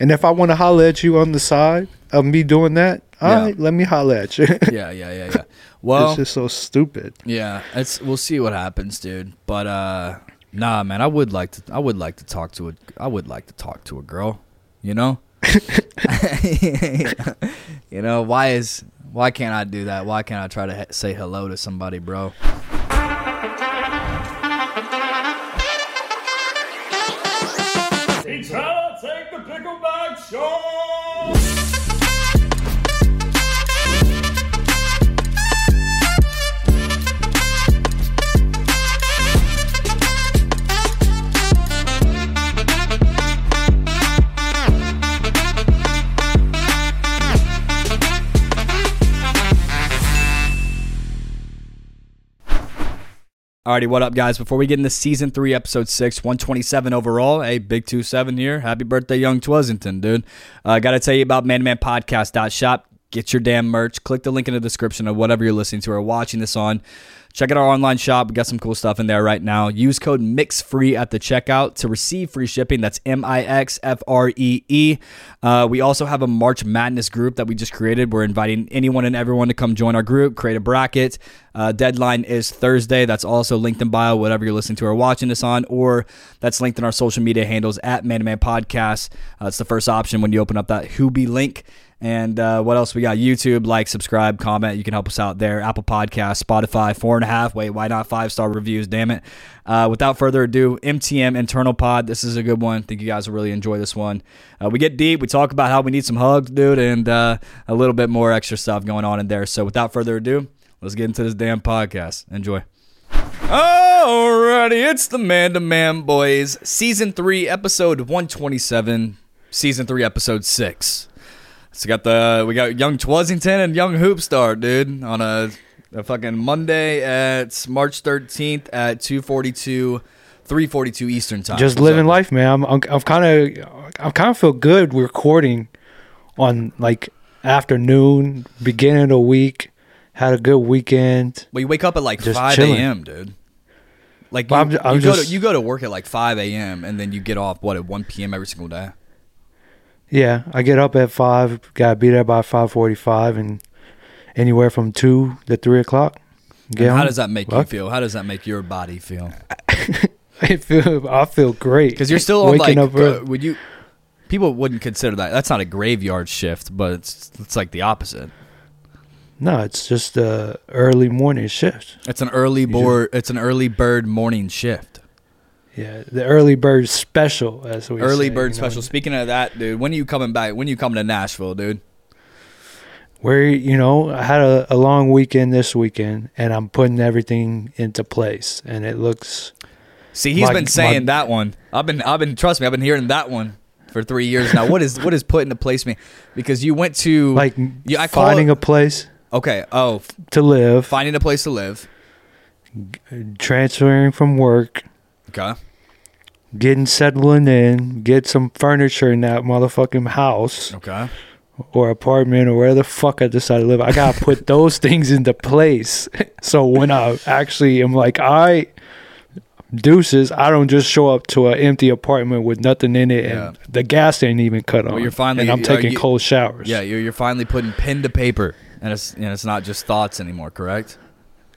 And if I want to holler at you on the side of me doing that, all Yeah. right, let me holler at you. Yeah, yeah, yeah, yeah. Well, it's just so stupid. Yeah, it's we'll see what happens, dude. But uh nah, man, I would like to I would like to talk to a I would like to talk to a girl, you know? you know, why is why can't I do that? Why can't I try to say hello to somebody, bro? Alrighty, what up, guys? Before we get into season three, episode six, 127 overall. Hey, big two seven here. Happy birthday, Young Twasington, dude. I uh, got to tell you about manmanpodcast.shop. Get your damn merch. Click the link in the description of whatever you're listening to or watching this on. Check out our online shop. We got some cool stuff in there right now. Use code MIXFREE at the checkout to receive free shipping. That's M I X F R E E. Uh, we also have a March Madness group that we just created. We're inviting anyone and everyone to come join our group, create a bracket. Uh, deadline is Thursday. That's also linked in bio, whatever you're listening to or watching this on, or that's linked in our social media handles at Man to Man Podcast. Uh, it's the first option when you open up that Hoobie link. And uh, what else we got? YouTube, like, subscribe, comment. You can help us out there. Apple Podcast, Spotify, four and a half. Wait, why not five star reviews? Damn it. Uh, without further ado, MTM Internal Pod. This is a good one. I think you guys will really enjoy this one. Uh, we get deep. We talk about how we need some hugs, dude, and uh, a little bit more extra stuff going on in there. So without further ado, let's get into this damn podcast. Enjoy. Alrighty, it's the Man to Man Boys, Season 3, Episode 127, Season 3, Episode 6. So we got the we got young Twasington and young Hoopstar, dude, on a, a fucking Monday at March 13th at 2:42 3:42 Eastern time. Just living life, man. I'm, I'm, kind of, I kind of feel good recording on like afternoon, beginning of the week. Had a good weekend. Well, you wake up at like Just 5 a.m., dude. Like you, I'm- I'm you go to you go to work at like 5 a.m. and then you get off what at 1 p.m. every single day. Yeah, I get up at five. Got to be there by five forty-five, and anywhere from two to three o'clock. Get how home. does that make you feel? How does that make your body feel? I feel, I feel great Because you're still on waking like, up uh, would you? People wouldn't consider that. That's not a graveyard shift, but it's it's like the opposite. No, it's just a early morning shift. It's an early board. It's an early bird morning shift. Yeah, the early bird special, as we early say, bird you know. special. Speaking of that, dude, when are you coming back? When are you coming to Nashville, dude? Where you know I had a, a long weekend this weekend, and I'm putting everything into place, and it looks See, he's My- been saying that one. I've been, I've been. Trust me, I've been hearing that one for three years now. What is, what is put into place me? Because you went to like Yeah, I call finding it- a place okay. Oh, to live, finding a place to live. transferring from work, Okay. getting settling in, get some furniture in that motherfucking house Okay. or apartment or where the fuck I decide to live. I gotta put those things into place. So when I actually am like, I deuces, I don't just show up to an empty apartment with nothing in it and the gas ain't even cut on. you're finally- and I'm uh, taking you- cold showers. Yeah, you're, you're finally putting pen to paper, and it's, know, it's not just thoughts anymore. Correct.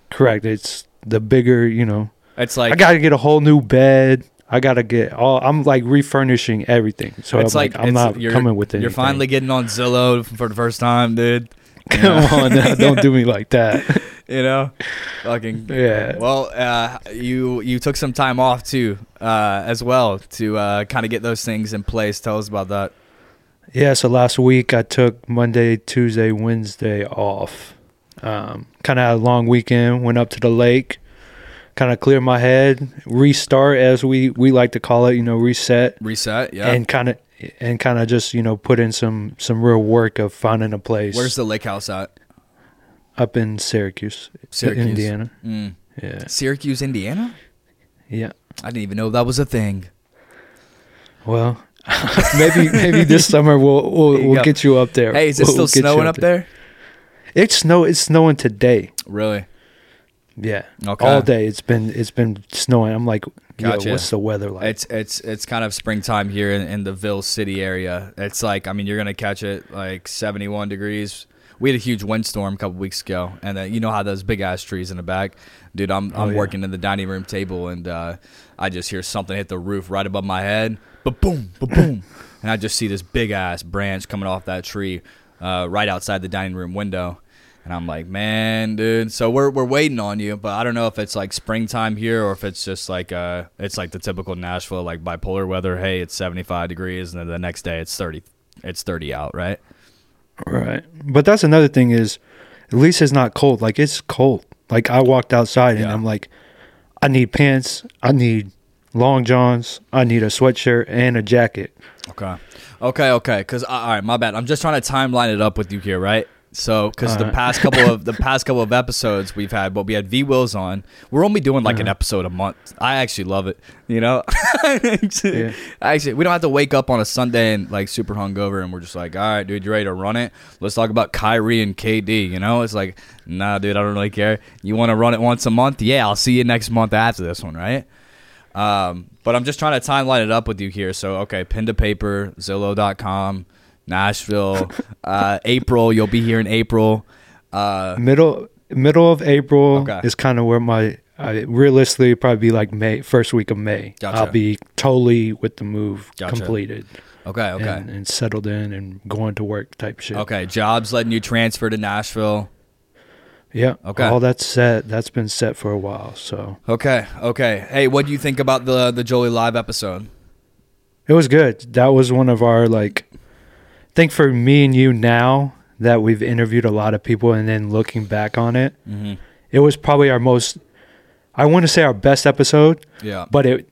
correct. It's the bigger, you know. It's like I gotta get a whole new bed. I gotta get all. I'm like refurnishing everything. So it's I'm like, like, I'm it's- not you're, coming with anything. You're finally getting on Zillow for the first time, dude. You Come know? on, now, don't do me like that. you know, fucking. Yeah. Well, uh, you you took some time off too, uh, as well, to uh, kind of get those things in place. Tell us about that. Yeah, so last week I took Monday, Tuesday, Wednesday off. Um, kind of had a long weekend. Went up to the lake, kind of clear my head, restart as we we like to call it. You know, reset Reset. Yeah. and kind of and kind of just you know put in some some real work of finding a place. Where's the lake house at? up in Syracuse, Syracuse. Indiana? Mm. Yeah, Syracuse, Indiana. yeah. I didn't even know that was a thing. Well, maybe maybe this summer we'll we'll, we'll get you up there. Hey, is it We'll still snowing up there? It's snow. It's snowing today. Really? Yeah. Okay. All day it's been it's been snowing. I'm like Gotcha. what's the weather like? It's it's it's kind of springtime here in, in the Ville City area. It's like I mean you're gonna catch it like 71 degrees. We had a huge windstorm a couple weeks ago, and then you know how those big ass trees in the back, dude. I'm I'm Oh, yeah. working in the dining room table, and uh, I just hear something hit the roof right above my head, ba boom, ba boom, and I just see this big ass branch coming off that tree uh, right outside the dining room window. And I'm like, man, dude. So we're we're waiting on you, but I don't know if it's like springtime here or if it's just like uh, it's like the typical Nashville like bipolar weather. Hey, it's 75 degrees, and then the next day it's 30, it's 30 out, right? Right. But that's another thing is at least it's not cold. Like it's cold. Like I walked outside and Yeah. I'm like, I need pants, I need long johns, I need a sweatshirt and a jacket. Okay, okay, okay. Because all right, my bad. I'm just trying to timeline it up with you here, right? So, because the Alright. past couple of the past couple of episodes we've had, but we had V Wills on. We're only doing like an Uh-huh. episode a month. I actually love it. You know, actually, Yeah. actually, we don't have to wake up on a Sunday and like super hungover, and we're just like, all right, dude, you ready to run it? Let's talk about Kyrie and KD. You know, it's like, nah, dude, I don't really care. You want to run it once a month? Yeah, I'll see you next month after this one, right? Um, but I'm just trying to timeline it up with you here. So, okay, pen to paper, Zillow.com, Nashville, uh, April. You'll be here in April. Uh, Middle middle of April Okay. is kind of where my I realistically probably be like May first week of May. Gotcha. I'll be totally with the move Gotcha. completed okay, okay, and, and settled in and going to work type shit. okay. Jobs letting you transfer to Nashville. Yeah. Okay. All that's set. That's been set for a while. So Okay, okay. Hey, what do you think about the the Jolie live episode? it was good. That was one of our like. Think for me and you now that we've interviewed a lot of people and then looking back on it, Mm-hmm. it was probably our most. I want to say our best episode, Yeah, but it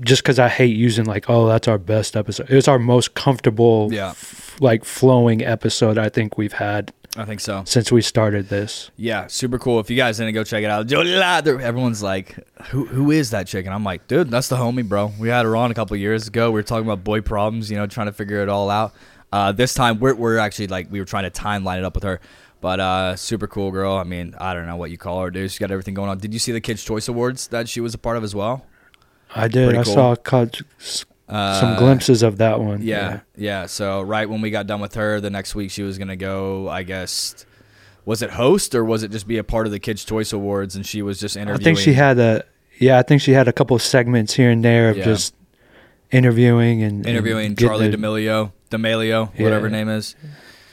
just because I hate using like oh that's our best episode. It was our most comfortable, Yeah. f- like flowing episode I think we've had I think so. since we started this. Yeah, super cool. If you guys didn't go check it out, Jolie Live, there- everyone's like, "Who who is that chick?" And I'm like, "Dude, that's the homie, bro. We had her on a couple years ago. We were talking about boy problems, you know, trying to figure it all out. Uh, this time, we're we're actually like we were trying to timeline it up with her." But uh, super cool girl. I mean, I don't know what you call her, dude. She's got everything going on. Did you see the Kids Choice Awards that she was a part of as well? I did. Pretty I cool. saw s- Uh, some glimpses of that one. Yeah, yeah. So right when we got done with her, the next week she was gonna go. I guess was it host or was it just be a part of the Kids Choice Awards? And she was just interviewing. I think she had a yeah. I think she had a couple of segments here and there of Yeah. just interviewing and and interviewing getting Charlie the- D'Amelio, D'Amelio, whatever Yeah. name is.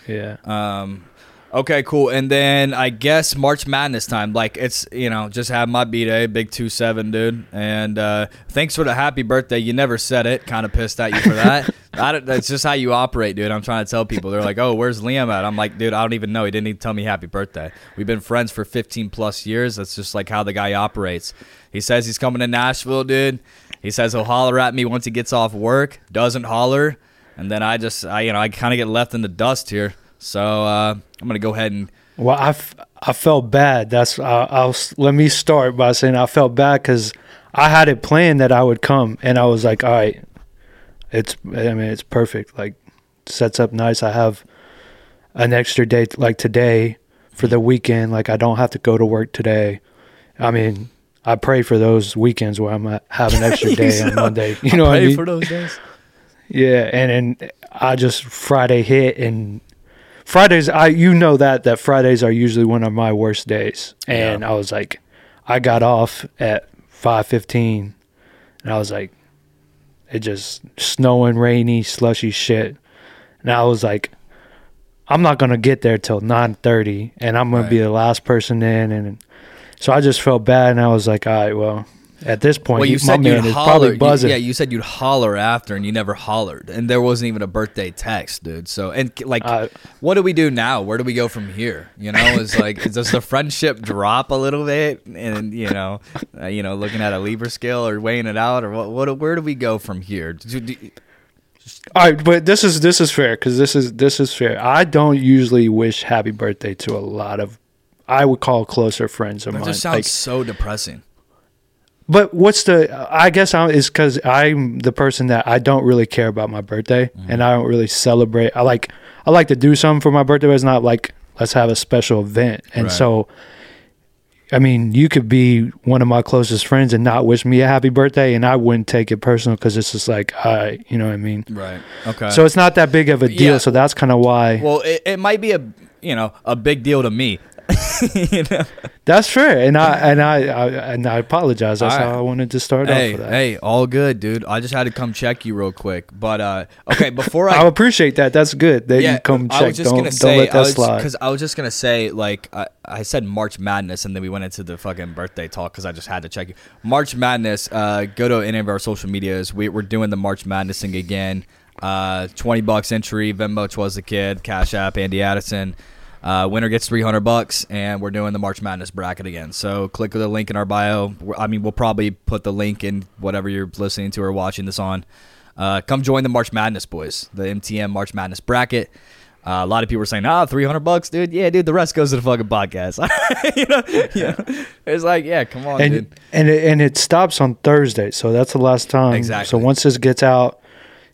Yeah, Um, okay, cool. And then I guess March Madness time, like it's you know just have my b day, big two seven, dude. And uh, thanks for the happy birthday. You never said it. Kind of pissed at you for that. I don't, that's just how you operate, dude. I'm trying to tell people. They're like, "Oh, where's Liam at?" I'm like, "Dude, I don't even know. He didn't even tell me happy birthday. We've been friends for 15 plus years. That's just like how the guy operates. He says he's coming to Nashville, dude. He says he'll holler at me once he gets off work. Doesn't holler, and then I just, I you know, I kind of get left in the dust here. So uh, I'm gonna go ahead and well, I, f- I felt bad. That's I, I'll let me start by saying I felt bad because I had it planned that I would come, and I was like, all right, it's I mean it's perfect. Like sets up nice. I have an extra day like today for the weekend. Like I don't have to go to work today. I mean. I pray for those weekends where I'm uh, have an extra day on Monday. You know what I pray mean? for those days. Yeah, and and I just Friday hit and Fridays I you know that that Fridays are usually one of my worst days. And Yeah. I was like I got off at 5:15 and I was like it just snowing, rainy, slushy shit. And I was like I'm not going to get there till 9:30 and I'm going Right. to be the last person in and so I just felt bad and I was like all right, well, at this point Well, you said man you'd is holler. probably you- buzzing. yeah, you said you'd holler after, and you never hollered, and there wasn't even a birthday text, dude. So, and like, Uh, what do we do now? Where do we go from here? You know, is like, does the friendship drop a little bit? And you know, uh, you know, looking at a Libra scale or weighing it out, or what? What? Where do we go from here? Do- do- All right, but this is this is fair because this is this is fair. I don't usually wish happy birthday to a lot of I would call closer friends of that mine. just sounds Like, so depressing. But what's the? I guess I, it's because I'm the person that I don't really care about my birthday, Mm-hmm. and I don't really celebrate. I like I like to do something for my birthday, but it's not like let's have a special event. And Right. so I mean, you could be one of my closest friends and not wish me a happy birthday, and I wouldn't take it personal because it's just like, I, you know what I mean. Right. Okay. So it's not that big of a deal. Yeah. So that's kind of why. well, it, it might be a you know a big deal to me. you know? that's fair, and I and I, I and I apologize. That's All right. how I wanted to start Hey, off with that. hey, all good, dude. I just had to come check you real quick. But uh okay, before I I appreciate that. That's good that you come I check. was just Don't gonna don't say, let that slide. because I was just gonna say, like, I, I said March Madness, and then we went into the fucking birthday talk because I just had to check you. March Madness. Uh, go to any of our social medias. We, we're doing the March Madness thing again. Uh, twenty bucks entry. Venmo was the kid. Cash App. Andy Addison. Uh, winner gets 300 bucks, and we're doing the March Madness bracket again. So click the link in our bio. I mean, we'll probably put the link in whatever you're listening to or watching this on. Uh, come join the March Madness boys, the MTM March Madness bracket. Uh, a lot of people were saying, "Ah, 300 bucks, dude. Yeah, dude. The rest goes to the fucking podcast." you know, yeah. It's like, yeah, come on, and dude. and it, and it stops on Thursday, so that's the last time. Exactly. So once this gets out,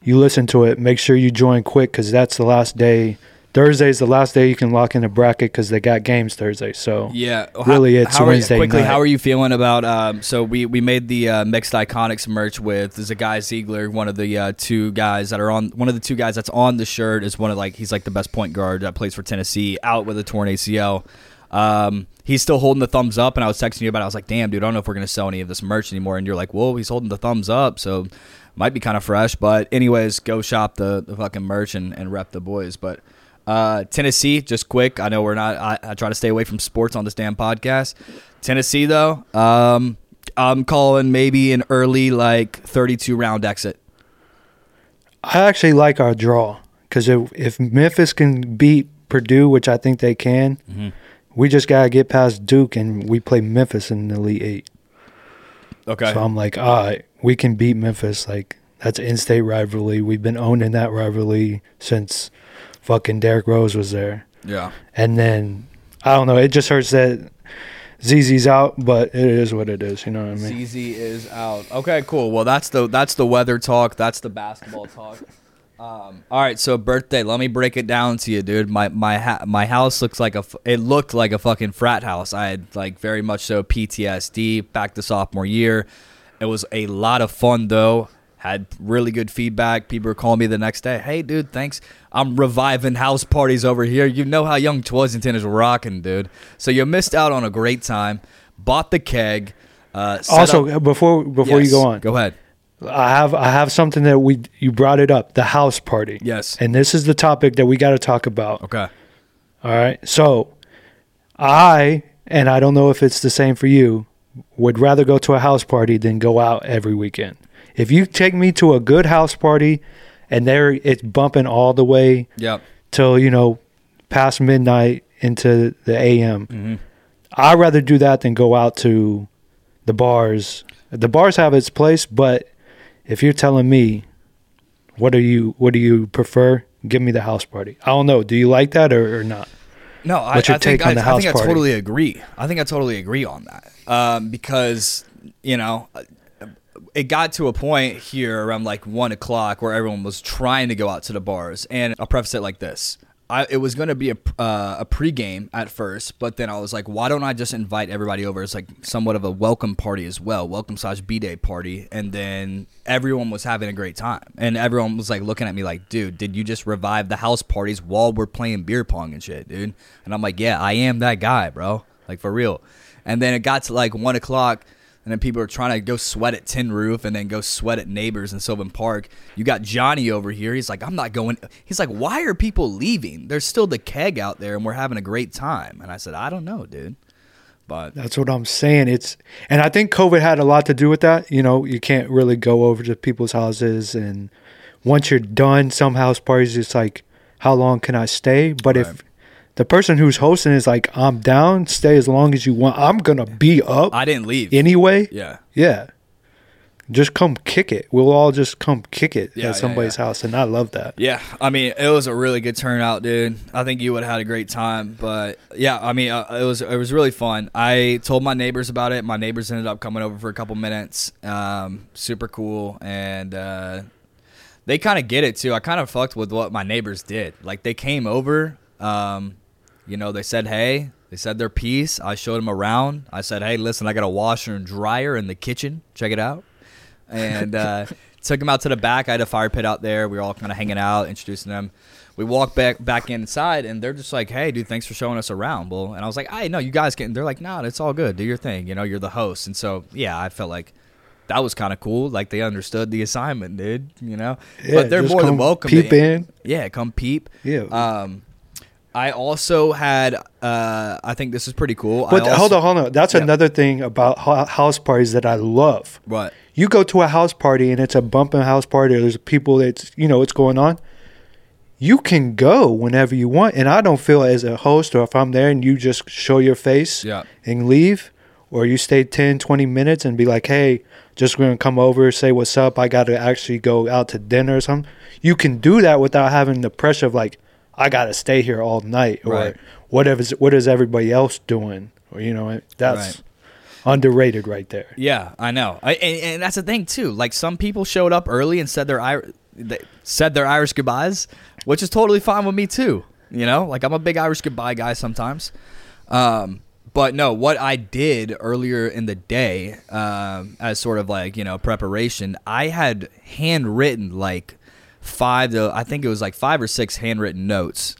you listen to it. Make sure you join quick because that's the last day. Thursday is the last day you can lock in the bracket because they got games Thursday. So Yeah, Really, it's how are you- Wednesday quickly, night. how are you feeling about? Um, so we we made the uh, mixed iconics merch with there's a guy Zeigler, one of the uh, two guys that are on one of the two guys that's on the shirt is one of like he's like the best point guard that plays for Tennessee, out with a torn ACL. Um, he's still holding the thumbs up, and I was texting you about. it. I was like, "Damn, dude, I don't know if we're gonna sell any of this merch anymore." And you're like, "Whoa, he's holding the thumbs up," so might be kind of fresh. But anyways, go shop the, the fucking merch and, and rep the boys. But uh, Tennessee, just quick. I know we're not. I, I try to stay away from sports on this damn podcast. Tennessee, though, um, I'm calling maybe an early like 32 round exit. I actually like our draw because if, if Memphis can beat Purdue, which I think they can, Mm-hmm. we just gotta get past Duke and we play Memphis in the Elite Eight. Okay. So I'm like, all right, we can beat Memphis. Like that's in-state rivalry. We've been owning that rivalry since fucking Derrick Rose was there. yeah. And then I don't know. It just hurts that ZZ's out, but it is what it is. You know what I mean? CZ is out. Okay, cool. Well, that's the that's the weather talk. That's the basketball talk. Um, all right, so birthday. Let me break it down to you, dude. My my ha- my house looks like a. f- It looked like a fucking frat house. I had like very much so PTSD back to sophomore year. It was a lot of fun though. Had really good feedback. People were calling me the next day. Hey, dude, thanks. I'm reviving house parties over here. You know how Young Twisington is rocking, dude. So you missed out on a great time. Bought the keg. Uh, Also, up- before before you go on, Go ahead. I have I have something that we you brought it up the house party. Yes. and this is the topic that we got to talk about. Okay. All right, so I and I don't know if it's the same for you. Would rather go to a house party than go out every weekend. If you take me to a good house party, and there it's bumping all the way Yep. till you know past midnight into the AM. Mm-hmm. I'd rather do that than go out to the bars. The bars have its place, but if you're telling me what do you what do you prefer, give me the house party. I don't know. Do you like that or, or not? No, I, I think I, I think I totally agree. I think I totally agree on that um, because you know it got to a point here around like one o'clock where everyone was trying to go out to the bars, and I'll preface it like this. I, it was going to be a, uh, a pregame at first, but then I was like, why don't I just invite everybody over? It's like somewhat of a welcome party as well, welcome slash b day party, and then everyone was having a great time, and everyone was like looking at me like, dude, did you just revive the house parties while we're playing beer pong and shit, dude? And I'm like, yeah, I am that guy, bro, like for real. And then it got to like one o'clock. And then people are trying to go sweat at Tin Roof and then go sweat at Neighbors in Sylvan Park. You got Johnny over here. He's like, I'm not going. He's like, why are people leaving? There's still the keg out there and we're having a great time. And I said, I don't know, dude. But That's what I'm saying. It's and I think COVID had a lot to do with that. You know, you can't really go over to people's houses and once you're done, some house parties it's like, how long can I stay? But Right. if the person who's hosting is like, I'm down, stay as long as you want. I'm gonna be up I didn't leave. anyway. yeah. Yeah. Just come kick it. We'll all just come kick it Yeah, yeah, at somebody's house, and I love that. Yeah, I mean, it was a really good turnout, dude. I think you would have had a great time, but yeah, I mean, uh, it was it was really fun. I told my neighbors about it. My neighbors ended up coming over for a couple minutes. Um, super cool, and uh, they kind of get it too. I kind of fucked with what my neighbors did. Like they came over, um, you know, they said hey, They said their piece. I showed them around. I said, "Hey, listen, I got a washer and dryer in the kitchen. Check it out." And uh, took them out to the back. I had a fire pit out there. We were all kind of hanging out, introducing them. We walk back back inside, and they're just like, "Hey, dude, thanks for showing us around." Well, and I was like, "I know you guys can." They're like, "No, it's all good. Do your thing. You know, you're the host." And so, yeah, I felt like that was kind of cool. Like they understood the assignment, dude. You know, Yeah, but they're more than welcome. Peep in. Yeah, come peep. Yeah. Um, I also had. Uh, I think this is pretty cool. But I also, hold on, hold on. That's Yeah. another thing about house parties that I love. What? You go to a house party and it's a bumping house party. Or there's people that's you know what's going on. You can go whenever you want, and I don't feel as a host or if I'm there and you just show your face Yeah. and leave, or you stay 10, 20 minutes and be like, hey, just gonna come over, say what's up. I got to actually go out to dinner or something. You can do that without having the pressure of like, I got to stay here all night or Right. whatever. What is everybody else doing? Or you know, that's underrated right there. Yeah, I know. I, and, and that's the thing too. Like some people showed up early and said their they said their Irish goodbyes, which is totally fine with me too. You know, like I'm a big Irish goodbye guy sometimes. Um, but no, what I did earlier in the day, um, as sort of like you know preparation, I had handwritten like five to I think it was like five or six handwritten notes.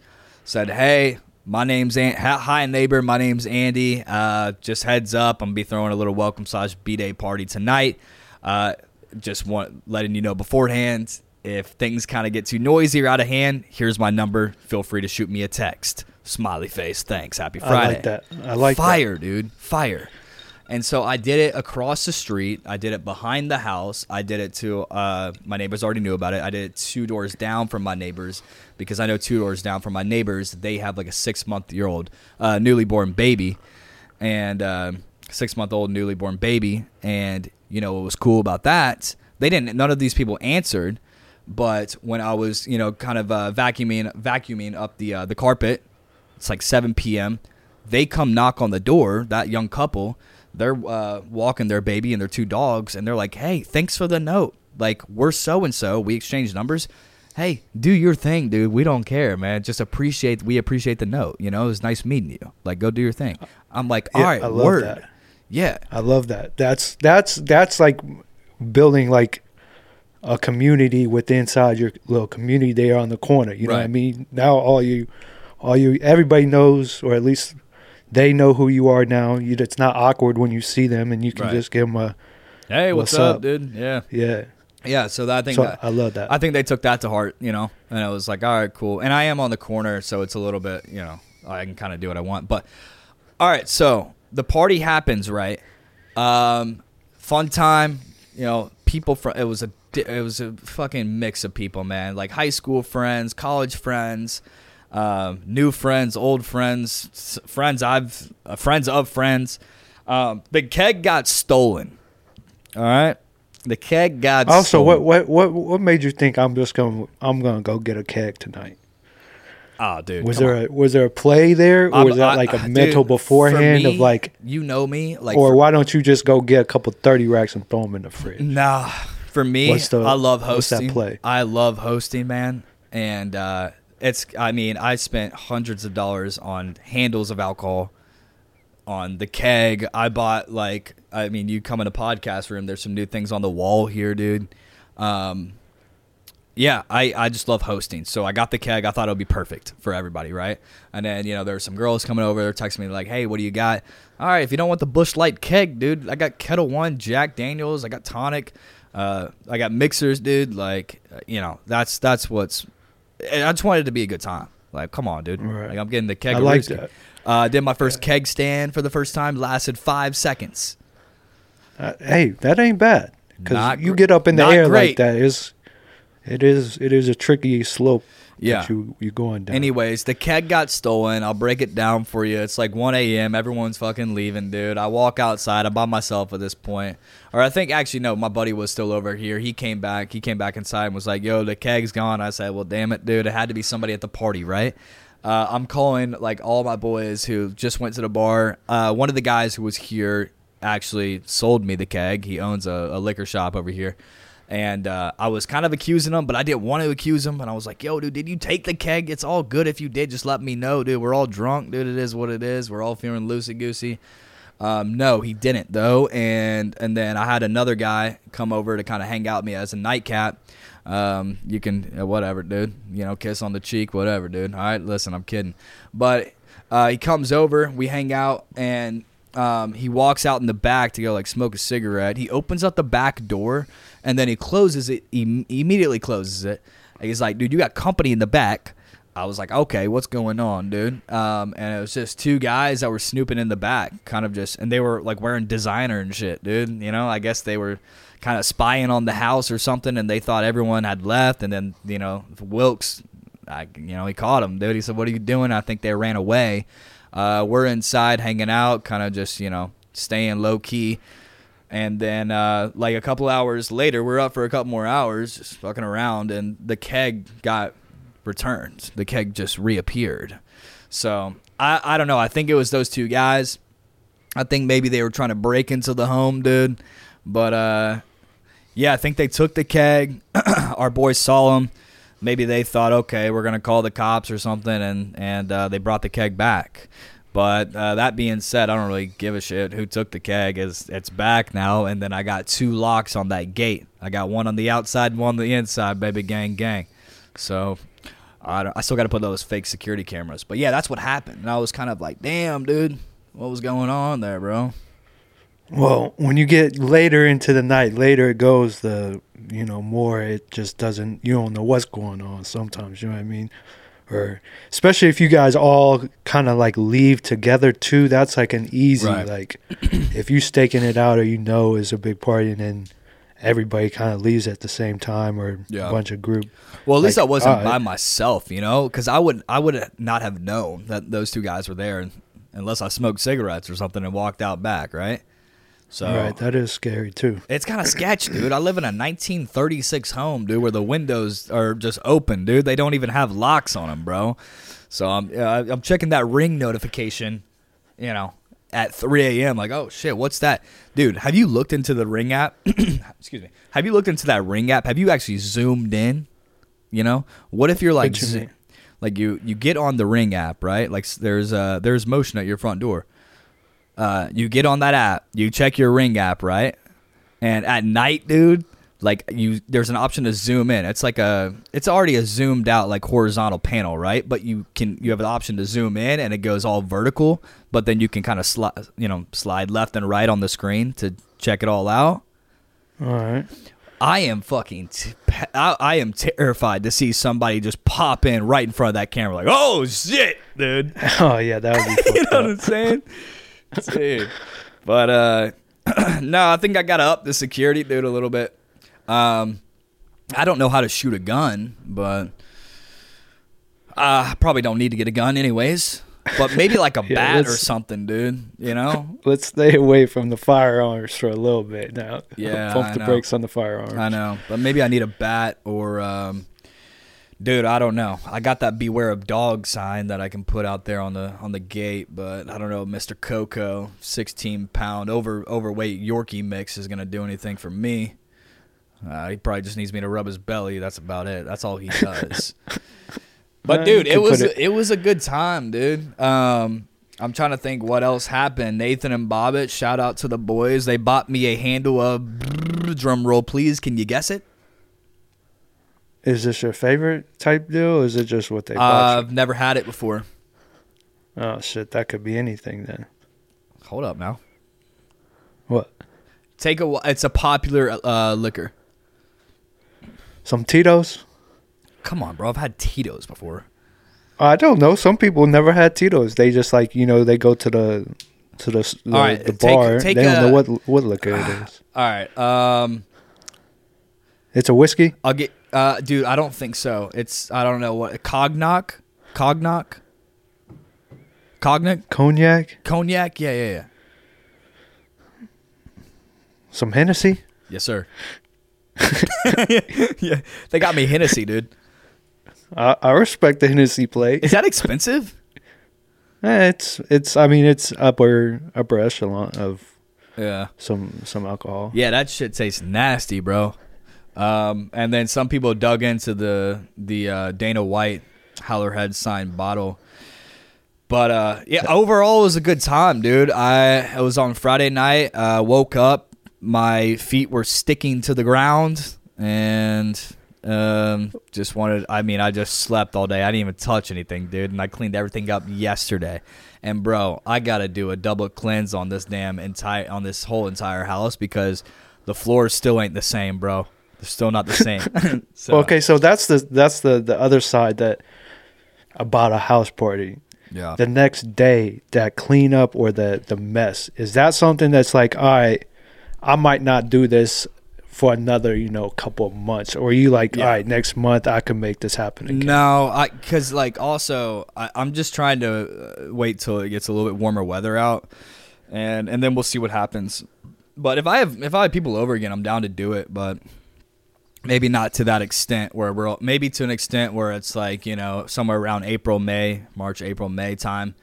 Said, hey. My name's An- hi neighbor. My name's Andy. Uh, just heads up, I'm gonna be throwing a little welcome slash b day party tonight. Uh, just want letting you know beforehand. If things kind of get too noisy or out of hand, here's my number. Feel free to shoot me a text. Smiley face. Thanks. Happy Friday. I like that. I like that. fire, dude. Fire. And so I did it across the street. I did it behind the house. I did it to uh, my neighbors already knew about it. I did it two doors down from my neighbors because I know two doors down from my neighbors they have like a six month year old uh, newly born baby, and uh, six month old newly born baby. And you know what was cool about that? They didn't. None of these people answered. But when I was, you know, kind of uh, vacuuming vacuuming up the uh, the carpet, it's like 7 p.m. They come knock on the door. That young couple, they're uh, walking their baby and their two dogs, and they're like, "Hey, thanks for the note. Like, we're so and so. We exchange numbers. Hey, do your thing, dude. We don't care, man. Just appreciate. We appreciate the note. You know, it was nice meeting you. Like, go do your thing. I'm like, Yeah, all right, I love word. that. Yeah, I love that. That's that's that's like building like a community with inside your little community there on the corner. You know what I mean? Now all you all you everybody knows or at least they know who you are now. You it's not awkward when you see them and you can Right. just give them a Hey, what's, What's up, up? dude? Yeah, yeah. yeah. So that, I think So that, I love that. I think they took that to heart, you know, and I was like, all right, cool. And I am on the corner, so it's a little bit, you know, I can kind of do what I want. But all right, so the party happens, right? Um, fun time, you know. People from it was a it was a fucking mix of people, man. Like high school friends, college friends, um, new friends, old friends, friends I've uh, friends of friends. Um, the keg got stolen. All right, the keg got also, stolen. what what what what made you think I'm just going to I'm going to go get a keg tonight? Oh, dude, Was there on. a was there a play there or I'm- was that like a dude, mental for beforehand of like you know me, like or for- why don't you just go get a couple 30 racks and throw them in the fridge? Nah, for me, the- I love hosting. what's that play? I love hosting, man, and uh, it's. I mean, I spent hundreds of dollars on handles of alcohol, on the keg. I bought like. I mean, you come in a podcast room. There's some new things on the wall here, dude. Um, yeah, I, I just love hosting. So I got the keg. I thought it would be perfect for everybody, right? And then, you know, there were some girls coming over. They're texting me like, hey, what do you got? All right, if you don't want the Busch Light keg, dude, I got Ketel One, Jack Daniels, I got tonic, uh, I got mixers, dude. Like, uh, you know, that's that's what's. I just wanted it to be a good time. Like, come on, dude. Right. Like, I'm getting the keg. I like that. Uh, did my first keg stand for the first time. Lasted five seconds. Uh, hey, that ain't bad because you get up in the air great. like that. Is it is it is a tricky slope. Yeah. that you you going down. Anyways, the keg got stolen. I'll break it down for you. It's like 1 a.m. Everyone's fucking leaving, dude. I walk outside. I'm by myself at this point. Or I think, actually, no, my buddy was still over here. He came back. He came back inside and was like, yo, the keg's gone. I said, well, damn it, dude. It had to be somebody at the party, right? Uh, I'm calling like all my boys who just went to the bar. Uh, one of the guys who was here actually sold me the keg. He owns a, a liquor shop over here. And uh, I was kind of accusing him, but I didn't want to accuse him. And I was like, "Yo, dude, did you take the keg? It's all good if you did. Just let me know, dude. We're all drunk, dude. It is what it is. We're all feeling loosey goosey." Um, no, he didn't though, and and then I had another guy come over to kind of hang out with me as a nightcap. Um, you can uh, whatever, dude. You know, kiss on the cheek, whatever, dude. All right, listen, I'm kidding, but uh, he comes over, we hang out, and um, he walks out in the back to go like smoke a cigarette. He opens up the back door, and then he closes it. He immediately closes it. He's like, "Dude, you got company in the back." I was like, okay, what's going on, dude? Um, and it was just two guys that were snooping in the back, kind of just, and they were like wearing designer and shit, dude. You know, I guess they were kind of spying on the house or something, and they thought everyone had left. And then, you know, Wilkes, I, you know, he caught him, dude. He said, "What are you doing?" I think they ran away. Uh, we're inside hanging out, kind of just, you know, staying low key. And then, uh, like a couple hours later, we're up for a couple more hours, just fucking around, and the keg got returned. The keg just reappeared. So I, I don't know. I think it was those two guys. I think maybe they were trying to break into the home, dude. But uh, yeah, I think they took the keg. Our boys saw them. Maybe they thought, okay, we're gonna call the cops or something, and and uh, they brought the keg back. But uh, that being said, I don't really give a shit who took the keg. Is it's back now, and then I got two locks on that gate. I got one on the outside, and one on the inside, baby, gang, gang. So I, don't- I still got to put those fake security cameras. But yeah, that's what happened. And I was kind of like, damn, dude, what was going on there, bro? Well, when you get later into the night, later it goes, the you know more it just doesn't. You don't know what's going on. Sometimes you know what I mean, or especially if you guys all kind of like leave together too. That's like an easy Right. like if you staking it out or you know is a big party and then everybody kind of leaves at the same time or Yeah. a bunch of group. Well, at least Like, I wasn't uh, by myself, you know, because I would I would not have known that those two guys were there unless I smoked cigarettes or something and walked out back, right? So Right, that is scary too. It's kind of sketch, dude. I live in a 1936 home, dude, where the windows are just open, dude. They don't even have locks on them, bro. So I'm I'm checking that ring notification, you know, at 3 a.m. Like, oh shit, what's that, dude? Have you looked into the ring app? Excuse me. Have you looked into that ring app? Have you actually zoomed in? You know, what if you're like, you like you you get on the ring app, right? Like there's uh there's motion at your front door uh, you get on that app, you check your Ring app, right? And at night, dude, like you, there's an option to zoom in. It's like a, it's already a zoomed out like horizontal panel, right? But you can, you have an option to zoom in, and it goes all vertical. But then you can kind of slide, you know, slide left and right on the screen to check it all out. All right. I am fucking, t- I, I am terrified to see somebody just pop in right in front of that camera, like, oh shit, dude. Oh yeah, that would be you know what. I'm saying? dude. But uh no, I think I gotta up the security dude a little bit. Um I don't know how to shoot a gun, but uh, I probably don't need to get a gun anyways. But maybe like a Yeah, bat or something, dude. You know? Let's stay away from the firearms for a little bit now. Yeah, pump I the know. brakes on the firearms. I know. But maybe I need a bat or um dude, I don't know. I got that beware of dog sign that I can put out there on the on the gate, but I don't know, Mr. Coco, sixteen pound over overweight Yorkie mix is gonna do anything for me. Uh, he probably just needs me to rub his belly. That's about it. That's all he does. But Uh, dude, it was it- it was a good time, dude. Um, I'm trying to think what else happened. Nathan and Bobbitt, shout out to the boys. They bought me a handle of drum roll, please. Can you guess it? Is this your favorite type deal? Or is it just what they Uh, I've never had it before. Oh shit, that could be anything then. Hold up now. What? Take a. It's a popular uh, liquor. Some Tito's? Come on, bro. I've had Tito's before. I don't know. Some people never had Tito's. They just like you know they go to the to the the, right, the take- bar. take they don't a- know what what liquor it is. All right. Um, It's a whiskey. I'll get. Uh, dude, I don't think so. It's. I don't know what cognac, cognac, cognac, Cognac. cognac. Yeah, yeah, yeah. Some Hennessy. Yes, sir. yeah, they got me Hennessy, dude. I, I respect the Hennessy plate. Is that expensive? Eh, it's it's. I mean, it's upper upper echelon of Yeah. some some alcohol. Yeah, that shit tastes nasty, bro. Um, and then some people dug into the the uh, Dana White Howler Head signed bottle. But uh, yeah, overall it was a good time, dude. I it was on Friday night. Uh, woke up, my feet were sticking to the ground, and um, just wanted. I mean, I just slept all day. I didn't even touch anything, dude. And I cleaned everything up yesterday. And bro, I gotta do a double cleanse on this damn entire on this whole entire house because the floors still ain't the same, bro. They're still not the same. so, okay, so that's the that's the the other side that about a house party. Yeah. The next day, that cleanup or the the mess is that something that's like, all right, I might not do this for another, you know, couple of months, or you like, Yeah. all right, next month I can make this happen again. No, I because like also I, I'm just trying to uh, wait till it gets a little bit warmer weather out, and and then we'll see what happens. But if I have if I have people over again, I'm down to do it. But maybe not to that extent where we're maybe to an extent where it's like you know somewhere around April, May, March, April, May time.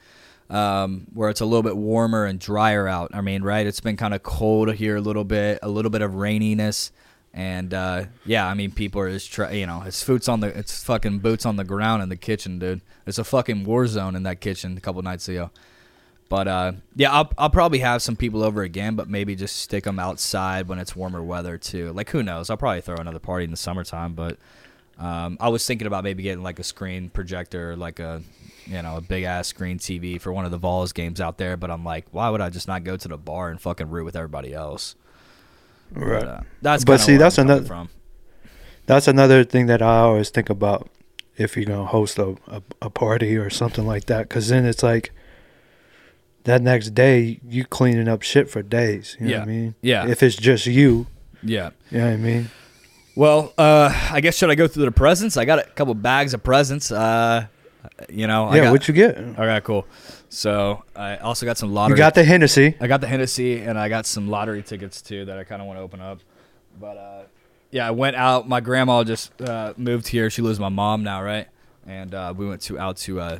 Um, where it's a little bit warmer and drier out. I mean, right? It's been kind of cold here a little bit, a little bit of raininess, and uh, yeah, I mean, people are just try, you know, it's boots on the, it's fucking boots on the ground in the kitchen, dude. It's a fucking war zone in that kitchen a couple nights ago. But uh, yeah, I'll I'll probably have some people over again, but maybe just stick them outside when it's warmer weather too. Like who knows? I'll probably throw another party in the summertime, but um, I was thinking about maybe getting like a screen projector, like a you know a big ass screen TV for one of the Vols games out there. But I'm like, why would I just not go to the bar and fucking root with everybody else? Right. But, uh, that's But see, that's I'm another- from. That's another thing that I always think about if you're gonna host a a, a party or something like that, because then it's like that next day you cleaning up shit for days. You know what I Yeah. mean? Yeah. If it's just you, Yeah. you know what I mean? Well, uh, I guess should I go through the presents? I got a couple bags of presents. Uh, you know, I yeah. got, what you get? Okay, cool. So I also got some lottery. You got the Hennessy. I got the Hennessy and I got some lottery tickets too that I kind of want to open up. But uh, yeah, I went out. My grandma just uh, moved here. She lives with my mom now, right? And uh, we went to out to uh,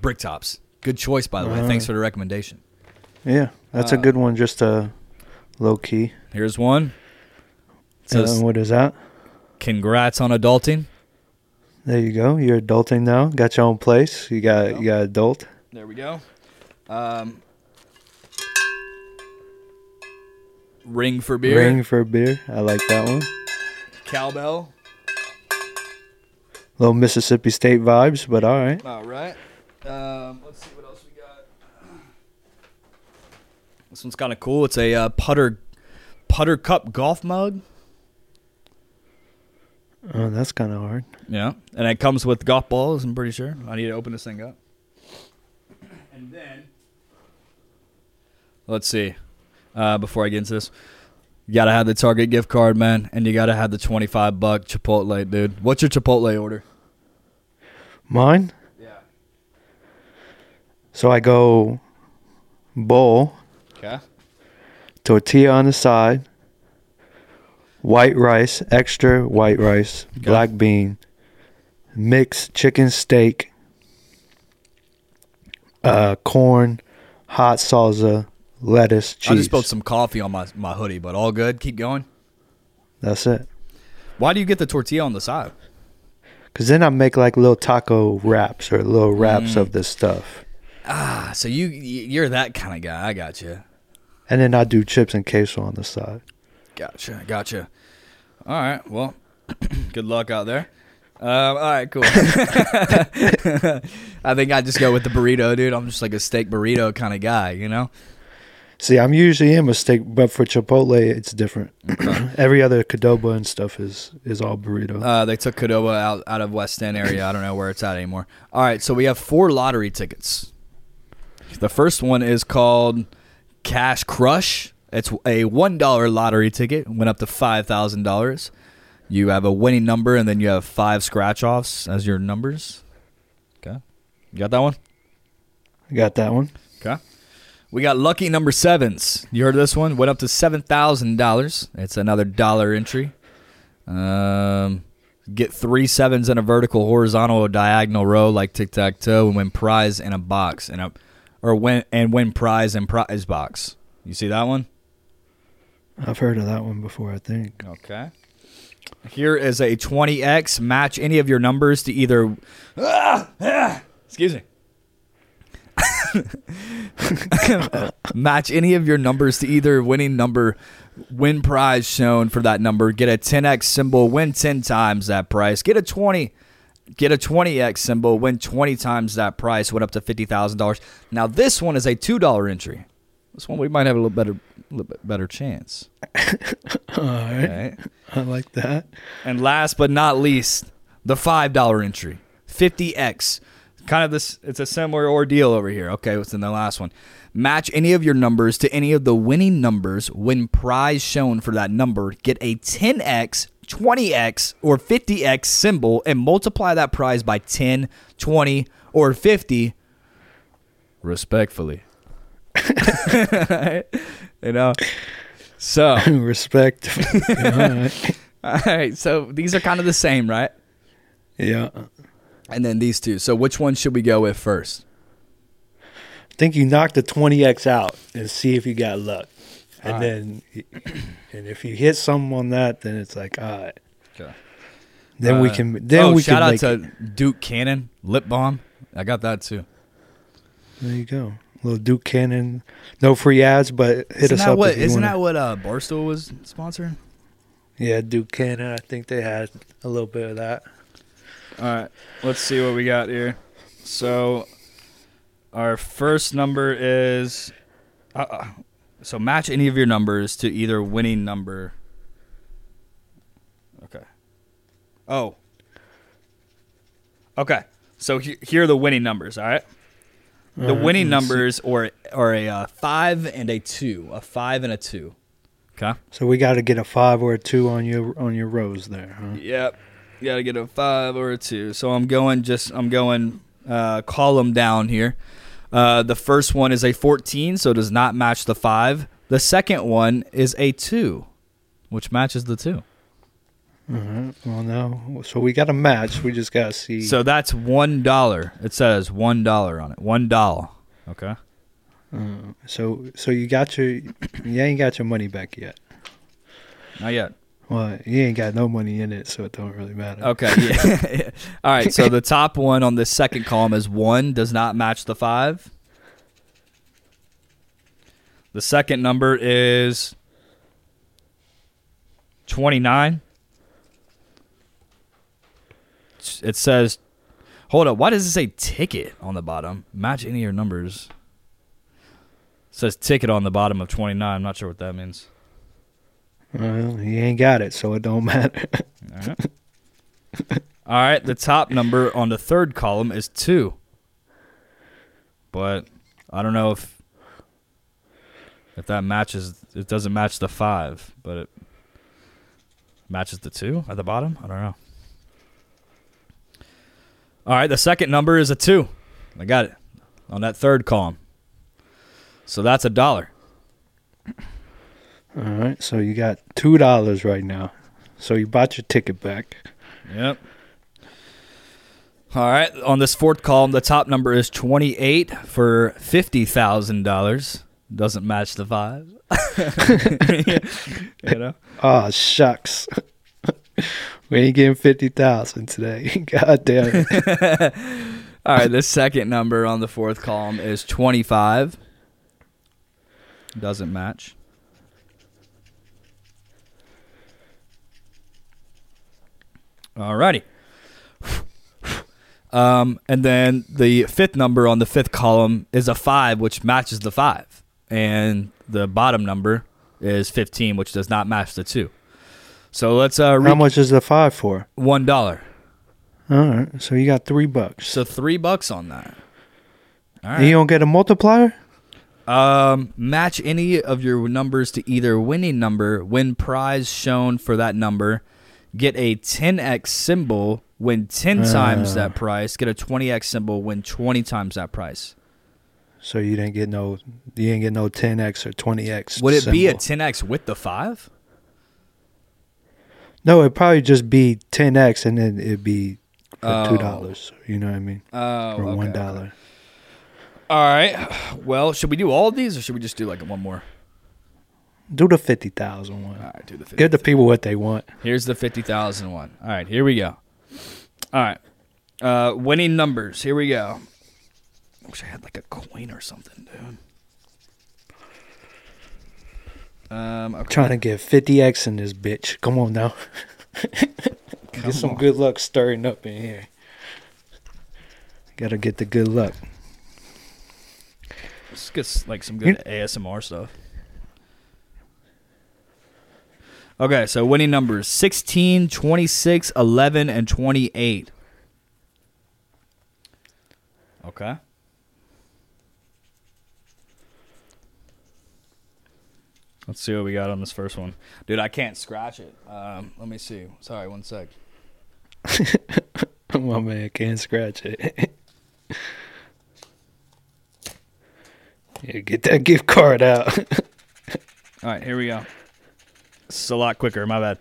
Bricktop's. Good choice, by the way. Thanks for the recommendation. Yeah, that's Uh, a good one. Just uh, low key. Here's one. It Uh, says, what is that? "Congrats on adulting." There you go. You're adulting now. Got your own place. You got you got adult. There we go. Um, ring for beer. Ring for beer. I like that one. Cowbell. Little Mississippi State vibes, but all right. All right. Um, let's see what else we got. This one's kind of cool. It's a uh, putter putter cup golf mug. Oh, that's kind of hard. Yeah, and it comes with golf balls. I'm pretty sure. I need to open this thing up. And then, let's see. Uh, before I get into this, you gotta have the Target gift card, man, and you gotta have the 25 buck Chipotle, dude. What's your Chipotle order? Mine. Yeah. So I go bowl, Okay. tortilla on the side, white rice, extra white rice, black bean, mixed chicken steak, uh, corn, hot salsa, lettuce, cheese. I just spilled some coffee on my my hoodie, but all good. Keep going. That's it. Why do you get the tortilla on the side? Cause then I make like little taco wraps or little wraps Mm. of this stuff, Ah, so you you're that kind of guy. I got you. and then I do chips and queso on the side. Gotcha. Gotcha. All right. Well, good luck out there. Um, all right. Cool. I think I just go with the burrito, dude. I'm just like a steak burrito kind of guy, you know. See, I'm usually in a steak, but for Chipotle, it's different. Every other Qdoba and stuff is is all burrito. Uh, they took Qdoba out out of West End area. I don't know where it's at anymore. All right. So we have four lottery tickets. The first one is called Cash Crush. It's a one dollar lottery ticket. Went up to five thousand dollars. You have a winning number, and then you have five scratch offs as your numbers. Okay, you got that one. I Got that one. Okay. We got lucky number sevens. You heard of this one? Went up to seven thousand dollars. It's another dollar entry. Um, get three sevens in a vertical, horizontal, or diagonal row like tic tac toe, and win prize in a box and a, or win and win prize in prize box. You see that one? I've heard of that one before. I think. Okay. Here is a 20x. Match any of your numbers to either. Ah, ah, excuse me. Match any of your numbers to either winning number, win prize shown for that number. Get a 10x symbol, win 10 times that price. Get a 20, get a 20x symbol, win 20 times that price. Went up to fifty thousand dollars. Now this one is a two dollar entry. This one we might have a little better, little bit better chance. All right. Right. I like that. And last but not least, the five dollar entry, fifty x. Kind of this. It's a similar ordeal over here. Okay, what's in the last one? Match any of your numbers to any of the winning numbers. Win prize shown for that number. Get a 10x, 20x, or 50x symbol and multiply that prize by 10, 20, or 50. Respectfully. you know. So. Respect. All right. All right, so these are kind of the same, right? Yeah. And then these two. So which one should we go with first? I think you knock the 20x out and see if you got luck. And All then, and if you hit some on that, then it's like, all right. Okay. Then we Uh, can. Then oh, we shout can out to it. Duke Cannon lip balm. I got that too. There you go. Little Duke Cannon. No free ads, but hit isn't us up. what? if you Isn't wanna- that what uh, Barstool was sponsoring? Yeah, Duke Cannon. I think they had a little bit of that. All right, let's see what we got here. So, our first number is. Uh, uh, so match any of your numbers to either winning number. Okay. Oh. Okay. So he- here are the winning numbers. All right. The All right, winning let's see. numbers or are a uh, five and a two, a five and a two. Okay. So we got to get a five or a two on your on your rows there. Huh? Yep. You gotta get a five or a two. So I'm going just I'm going uh, column down here. Uh, the first one is a 14, so it does not match the five. The second one is a two, which matches the two. All right. Well, no. So we got a match. We just got to see. So that's one dollar. It says one dollar on it. One dollar. Okay. Uh, so so you got your you ain't got your money back yet. Not yet. Well, you ain't got no money in it, so it don't really matter. Okay. Yeah. All right. So the top one on the second column is one does not match the five. The second number is twenty nine. It says, "Hold up. Why does it say ticket on the bottom? Match any of your numbers." It says ticket on the bottom of twenty nine. I'm not sure what that means. Well, you ain't got it, so it don't matter. All right. All right. The top number on the third column is two. But I don't know if if that matches. It doesn't match the five, but it matches the two at the bottom. I don't know. All right. The second number is a two. I got it on that third column. So that's a dollar. All right. So you got two dollars right now. So you bought your ticket back. Yep. All right. On this fourth column, the top number is 28 for $50,000. Doesn't match the five. you know? Oh shucks. we ain't getting fifty thousand today. God damn it. All right. The second number on the fourth column is 25. Doesn't match. All righty. Um, and then the fifth number on the fifth column is a five, which matches the five. And the bottom number is 15, which does not match the two. So let's uh, How read much is the five for? one dollar. All right. So you got three bucks. So three bucks on that. All And you right. don't get a multiplier? Um, match any of your numbers to either winning number, win prize shown for that number, get a 10x symbol, win 10 times Ah. that price, get a 20x symbol, win 20 times that price. So you didn't get no you didn't get no ten X or twenty X. Would it be a 10x with the five? No, it'd probably just be ten X and then it'd be for Oh. two dollars. You know what I mean? Oh, or okay, one okay. All right. Well, should we do all of these or should we just do like one more? Do the 50,000 one. All right, do the 50. Give the people what they want. Here's the 50,000 one. All right, here we go. All right. Uh, winning numbers. Here we go. I wish I had like a coin or something, dude. Um, okay. Trying to get 50x in this bitch. Come on now. Come get some on. good luck stirring up in here. Gotta get the good luck. Let's get like some good ASMR stuff. Okay, so winning numbers 16, 26, 11, and 28. Okay. Let's see what we got on this first one. Dude, I can't scratch it. Um, let me see. Sorry, one sec. My man can't scratch it. yeah, get that gift card out. All right, here we go. It's a lot quicker. My bad.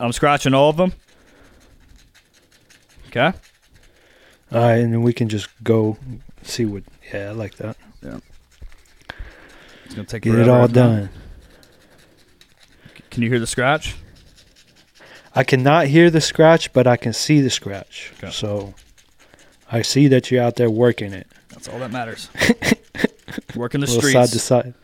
I'm scratching all of them. Okay. All right, and then we can just go see what. Yeah, I like that. It's gonna take Get it all done. Can you hear the scratch? I cannot hear the scratch, but I can see the scratch. Okay. So I see that you're out there working it. That's all that matters. Working the little streets. side to side,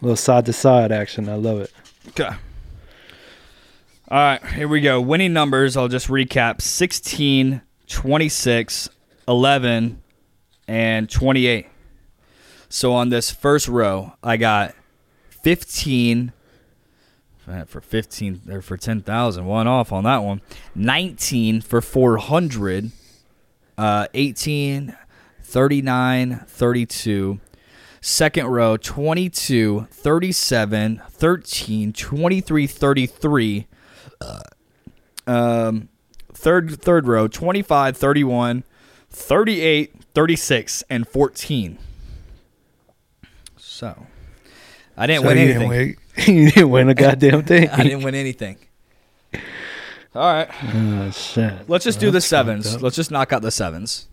little side to side action. I love it. Okay. All right, here we go. Winning numbers, I'll just recap 16, 26, 11, and 28. So on this first row, I got 15 uh, for 15 or for 10,000, one off on that one. 19 for 400, uh 18, 39, 32. Second row 22, 37, 13, 23, 33. Um, third third row 25, 31, 38, 36, and 14. So, I didn't So win anything. Didn't win, you didn't win a goddamn thing. I didn't win anything. All right, Oh, shit. let's just do the sevens. Let's just knock out the sevens.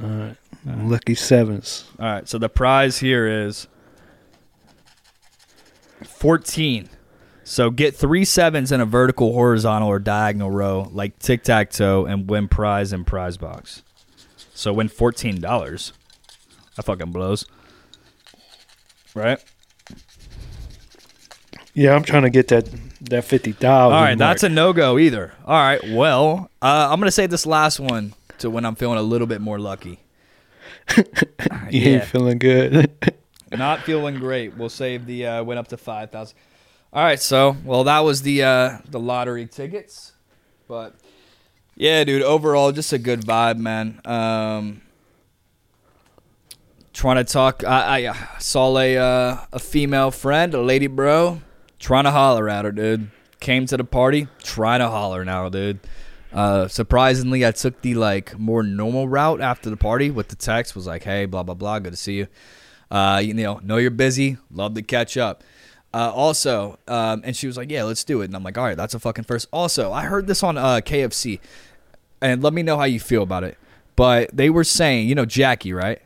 All right. Lucky sevens. All right, so the prize here is 14. So get three sevens in a vertical, horizontal, or diagonal row, like tic tac toe, and win prize in prize box. So win $14. That fucking blows. Right? Yeah, I'm trying to get that that fifty thousand. All right, that's a no go either. All right, well, uh, I'm going to save this last one to when I'm feeling a little bit more lucky. you yeah. ain't feeling good. Not feeling great. We'll save the uh, went up to five thousand. All right, so well that was the uh, the lottery tickets, but yeah, dude. Overall, just a good vibe, man. Um, trying to talk. I, I saw a uh, a female friend, a lady bro, trying to holler at her, dude. Came to the party, trying to holler now, dude. Uh, surprisingly, I took the like more normal route after the party with the text. Was like, hey, blah blah blah, good to see you. Uh, you know, know you're busy. Love to catch up. Uh, also, um, and she was like, "Yeah, let's do it." And I'm like, "All right, that's a fucking first. Also, I heard this on uh, KFC, and let me know how you feel about it. But they were saying, you know, Jackie, right?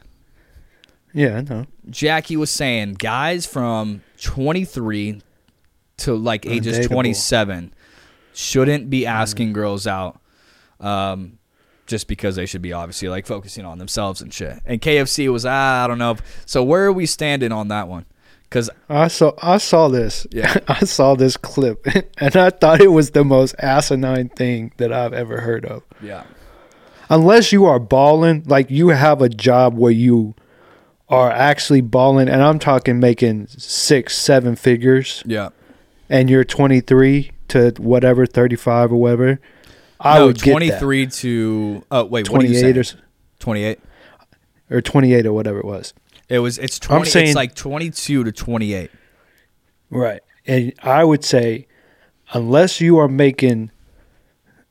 Yeah, I know. Jackie was saying guys from 23 to like ages Undateable. 27 shouldn't be asking girls out um, just because they should be obviously like focusing on themselves and shit. And KFC was, ah, I don't know. So where are we standing on that one? Because, I saw I saw this. Yeah. I saw this clip, and I thought it was the most asinine thing that I've ever heard of. yeah. Unless you are balling, like you have a job where you are actually balling, and I'm talking making six, seven figures, Yeah. and you're 23 to whatever, 35 or whatever. I no, would get 23 to, oh, wait, that. what you 28 saying? or, 28. or 28 or whatever it was. It was, it's 20, I'm saying- it's like 22 to 28. Right. And I would say, unless you are making,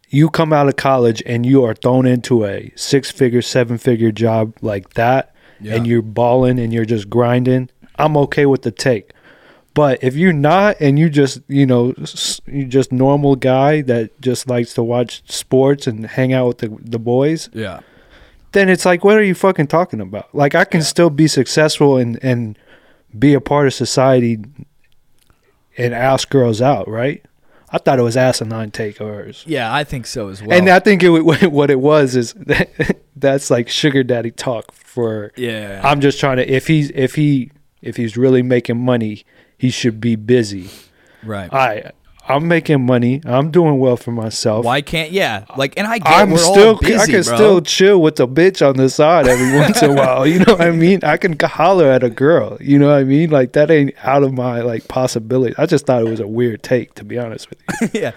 you come out of college and you are thrown into a six figure, seven figure job like that, Yeah. and you're balling and you're just grinding, I'm okay with the take. But if you're not and you just, you know, s- you just normal guy that just likes to watch sports and hang out with the, the boys, Yeah. then it's like, what are you fucking talking about? Like, I can Yeah. still be successful and and be a part of society and ask girls out, right? I thought it was asinine take of hers. Yeah, I think so as well. and I think it what it was is that, that's like sugar daddy talk for yeah, I'm just trying to if he's if he if he's really making money, he should be busy. right. I I'm making money. I'm doing well for myself. Why can't yeah? Like, and I get I'm we're still all busy, I can bro. still chill with a bitch on the side every once in a while. You know what I mean? I can holler at a girl. You know what I mean? Like that ain't out of my like possibility. I just thought it was a weird take to be honest with you. yeah,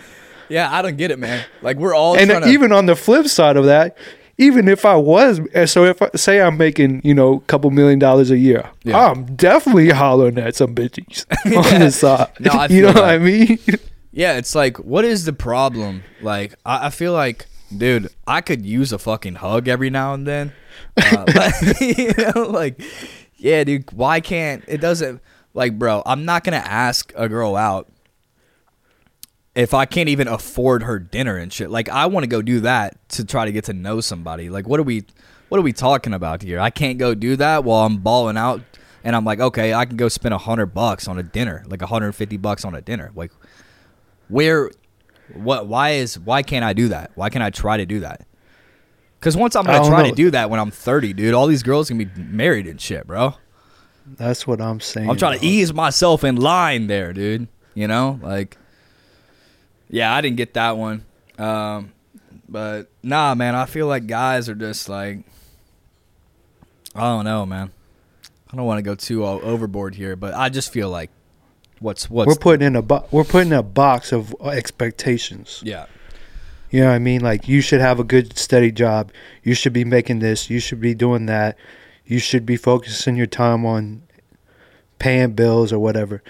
yeah. I don't get it, man. Like we're all and to, even on the flip side of that, even if I was, uh, so if I, say I'm making you know a couple million dollars a year, Yeah. I'm definitely hollering at some bitches on the side. No, you know that. what I mean? Yeah, it's like, what is the problem? Like, I, I feel like, dude, I could use a fucking hug every now and then. Uh, but, you know, like, yeah, dude, why can't it doesn't like, bro? I'm not gonna ask a girl out if I can't even afford her dinner and shit. Like, I want to go do that to try to get to know somebody. Like, what are we, what are we talking about here? I can't go do that while I'm balling out. And I'm like, okay, I can go spend a hundred bucks on a dinner, like a hundred fifty bucks on a dinner. Like, where what why is why can't I do that? Why can't I try to do that? Cuz once I'm going to try know. to do that when I'm 30, dude, all these girls can be married and shit, bro. That's what I'm saying. I'm trying to ease myself in line there, dude. You know? Like Yeah, I didn't get that one. Um but nah, man, I feel like guys are just like I don't know, man. I don't want to go too overboard here, but I just feel like what's what's We're putting in a bo- we're putting in a box of uh, expectations. yeah. You know what I mean? Like you should have a good steady job. You should be making this. You should be doing that. You should be focusing your time on paying bills or whatever.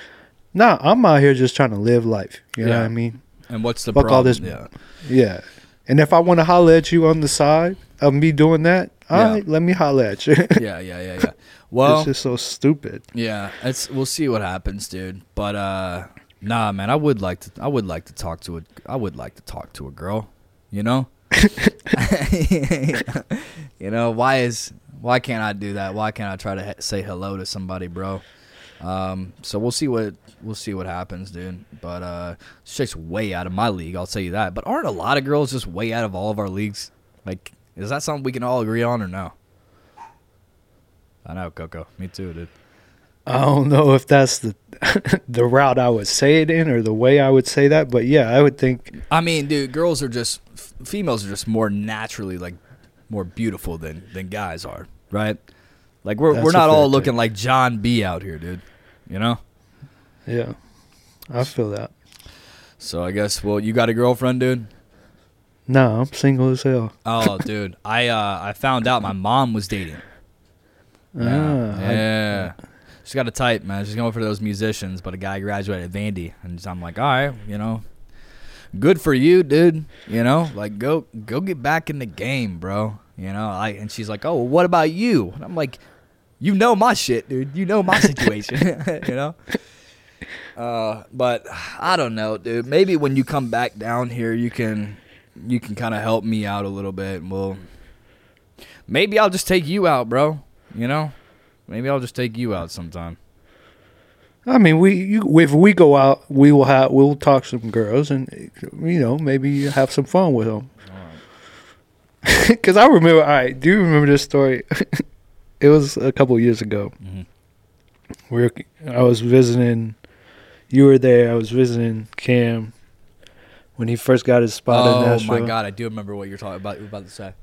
Nah, I'm out here just trying to live life. You know Yeah. what I mean? And what's the Fuck all this- Yeah. Yeah. And if I want to holler at you on the side of me doing that, all Yeah. right, let me holler at you. yeah, yeah, yeah, yeah. Well, it's just so stupid. yeah, it's we'll see what happens, dude. But uh nah, man, I would like to I would like to talk to a I would like to talk to a girl, you know? you know, why is why can't I do that? Why can't I try to he- say hello to somebody, bro? Um so we'll see what we'll see what happens, dude. But uh this chick's way out of my league, I'll tell you that. But aren't a lot of girls just way out of all of our leagues? Like is that something we can all agree on or no? I know, Coco. Me too, dude. I don't know if that's the the route I would say it in or the way I would say that, but yeah, I would think I mean, dude, girls are just f- females are just more naturally like more beautiful than than guys are, right? Like we're That's we're not all looking like John B out here, dude. You know? yeah. I feel that. So I guess well, you got a girlfriend, dude? No, I'm single as hell. Oh, dude. I uh I found out my mom was dating. Yeah. Ah, I- She's got a type, man. She's going for those musicians, but a guy graduated Vandy, and I'm like, all right, you know, good for you, dude. You know, like go go get back in the game, bro. You know, I and she's like, oh, well, what about you? And I'm like, you know my shit, dude. You know my situation. you know. Uh, but I don't know, dude. Maybe when you come back down here, you can you can kind of help me out a little bit. and We'll maybe I'll just take you out, bro. You know, maybe I'll just take you out sometime. I mean, we you, if we go out, we will have we'll talk some girls and you know maybe have some fun with them. Because I remember, all right, do you remember this story? it was a couple years ago. Mhm. We were, I was visiting. You were there. I was visiting Cam when he first got his spot in Oh my god, I do remember what you're talking about. You were about to say.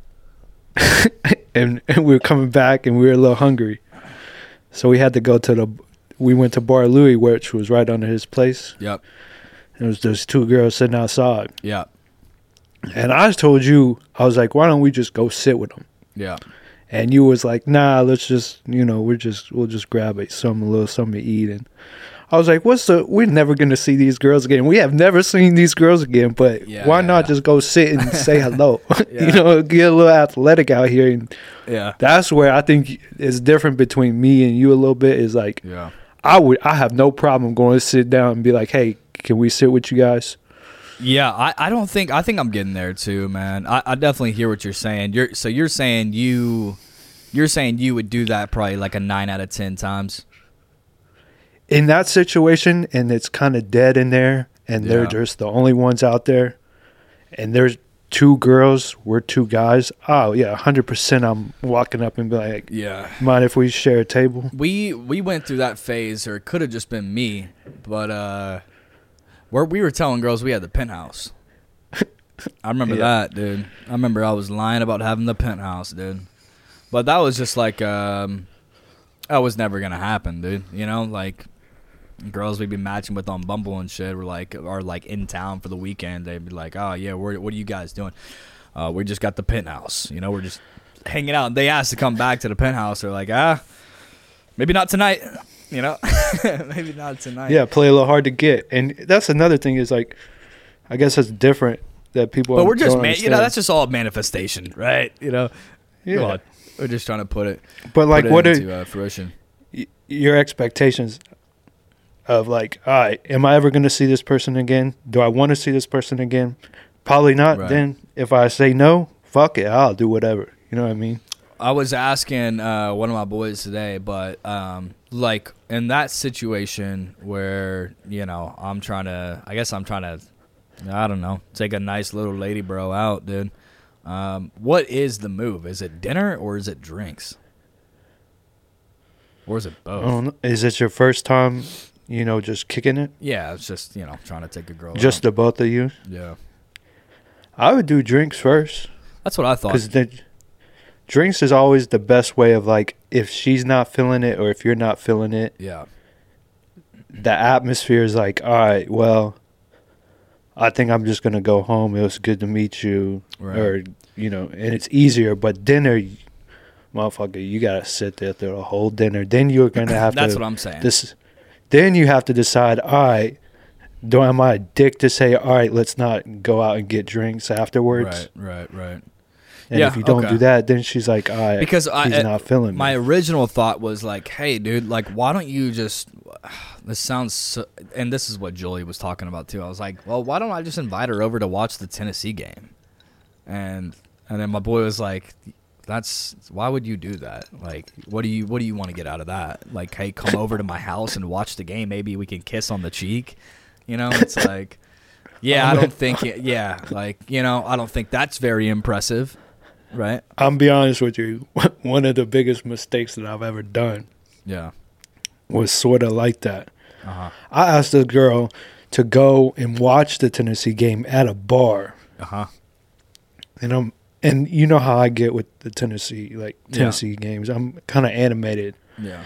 and, and we were coming back and we were a little hungry. So we had to go to the we went to Bar Louie which was right under his place. Yep. There was those two girls sitting outside. Yeah. And I told you I was like, why don't we just go sit with them? Yeah. And you was like, nah, let's just you know, we're just we'll just grab it some a little something to eat and I was like, "What's the? We're never gonna see these girls again. We have never seen these girls again. But Yeah, why yeah, not yeah. just go sit and say hello? You know, get a little athletic out here and Yeah. that's where I think it's different between me and you a little bit. Is like Yeah. I would I have no problem going to sit down and be like, hey, can we sit with you guys? Yeah, I, I don't think I think I'm getting there too, man. I, I definitely hear what you're saying. You're so you're saying you you're saying you would do that probably like a nine out of ten times. In that situation and it's kind of dead in there and they're just the only ones out there and there's two girls we're two guys oh yeah 100% i'm walking up and be like Yeah. mind if we share a table We we went through that phase, or it could have just been me, but uh, where we were telling girls we had the penthouse. I remember Yeah. that, dude. I remember I was lying about having the penthouse, dude. But that was just like um, that was never gonna happen, dude. You know, like girls we'd be matching with on Bumble and shit were like are like in town for the weekend. They'd be like, oh yeah, we're, what are you guys doing? Uh, we just got the penthouse. You know, we're just hanging out. And they asked to come back to the penthouse. They're like, ah, maybe not tonight. You know, maybe not tonight. yeah play a little hard to get and that's another thing is like i guess it's different that people are but we're just man, you know that's just all manifestation, right? You know, yeah. We're just trying to put it but like put it what are into uh, fruition. y- your expectations of like all right am i ever going to see this person again do i want to see this person again probably not Right. then if i say no fuck it i'll do whatever you know what i mean I was asking uh, one of my boys today, but um, like in that situation where you know I'm trying to, I guess I'm trying to, I don't know, take a nice little lady bro out, dude. Um, what is the move? Is it dinner or is it drinks? Or is it both? is it your first time you know just kicking it Yeah, it's just you know trying to take a girl. just out. the both of you yeah, i would do drinks first that's what I thought. because the drinks is always the best way of like if she's not feeling it or if you're not feeling it Yeah, the atmosphere is like, all right, well, I think I'm just gonna go home. It was good to meet you, Right. or you know, and it's easier. But dinner, motherfucker, you gotta sit there through the whole dinner. Then you're gonna have that's to. That's what I'm saying. This, then you have to decide. All right, do am I a dick to say, all right, let's not go out and get drinks afterwards? right, right, right. And Yeah, if you don't okay. do that, then she's like, all right, Because I- he's uh, not feeling My me. original thought was like, "Hey, dude, like, why don't you just?" This sounds, so, and this is what Julie was talking about too. I was like, "Well, why don't I just invite her over to watch the Tennessee game?" And and then my boy was like, "That's why would you do that? Like, what do you what do you want to get out of that? Like, hey, come over to my house and watch the game. Maybe we can kiss on the cheek. You know, it's like." Yeah, I don't think it. Yeah, like you know, I don't think that's very impressive, right? I'm be honest with you. One of the biggest mistakes that I've ever done Yeah. was sort of like that. Uh-huh. I asked the girl to go and watch the Tennessee game at a bar, Uh huh. and I'm and you know how I get with the Tennessee like Yeah. Tennessee games. I'm kind of animated, Yeah.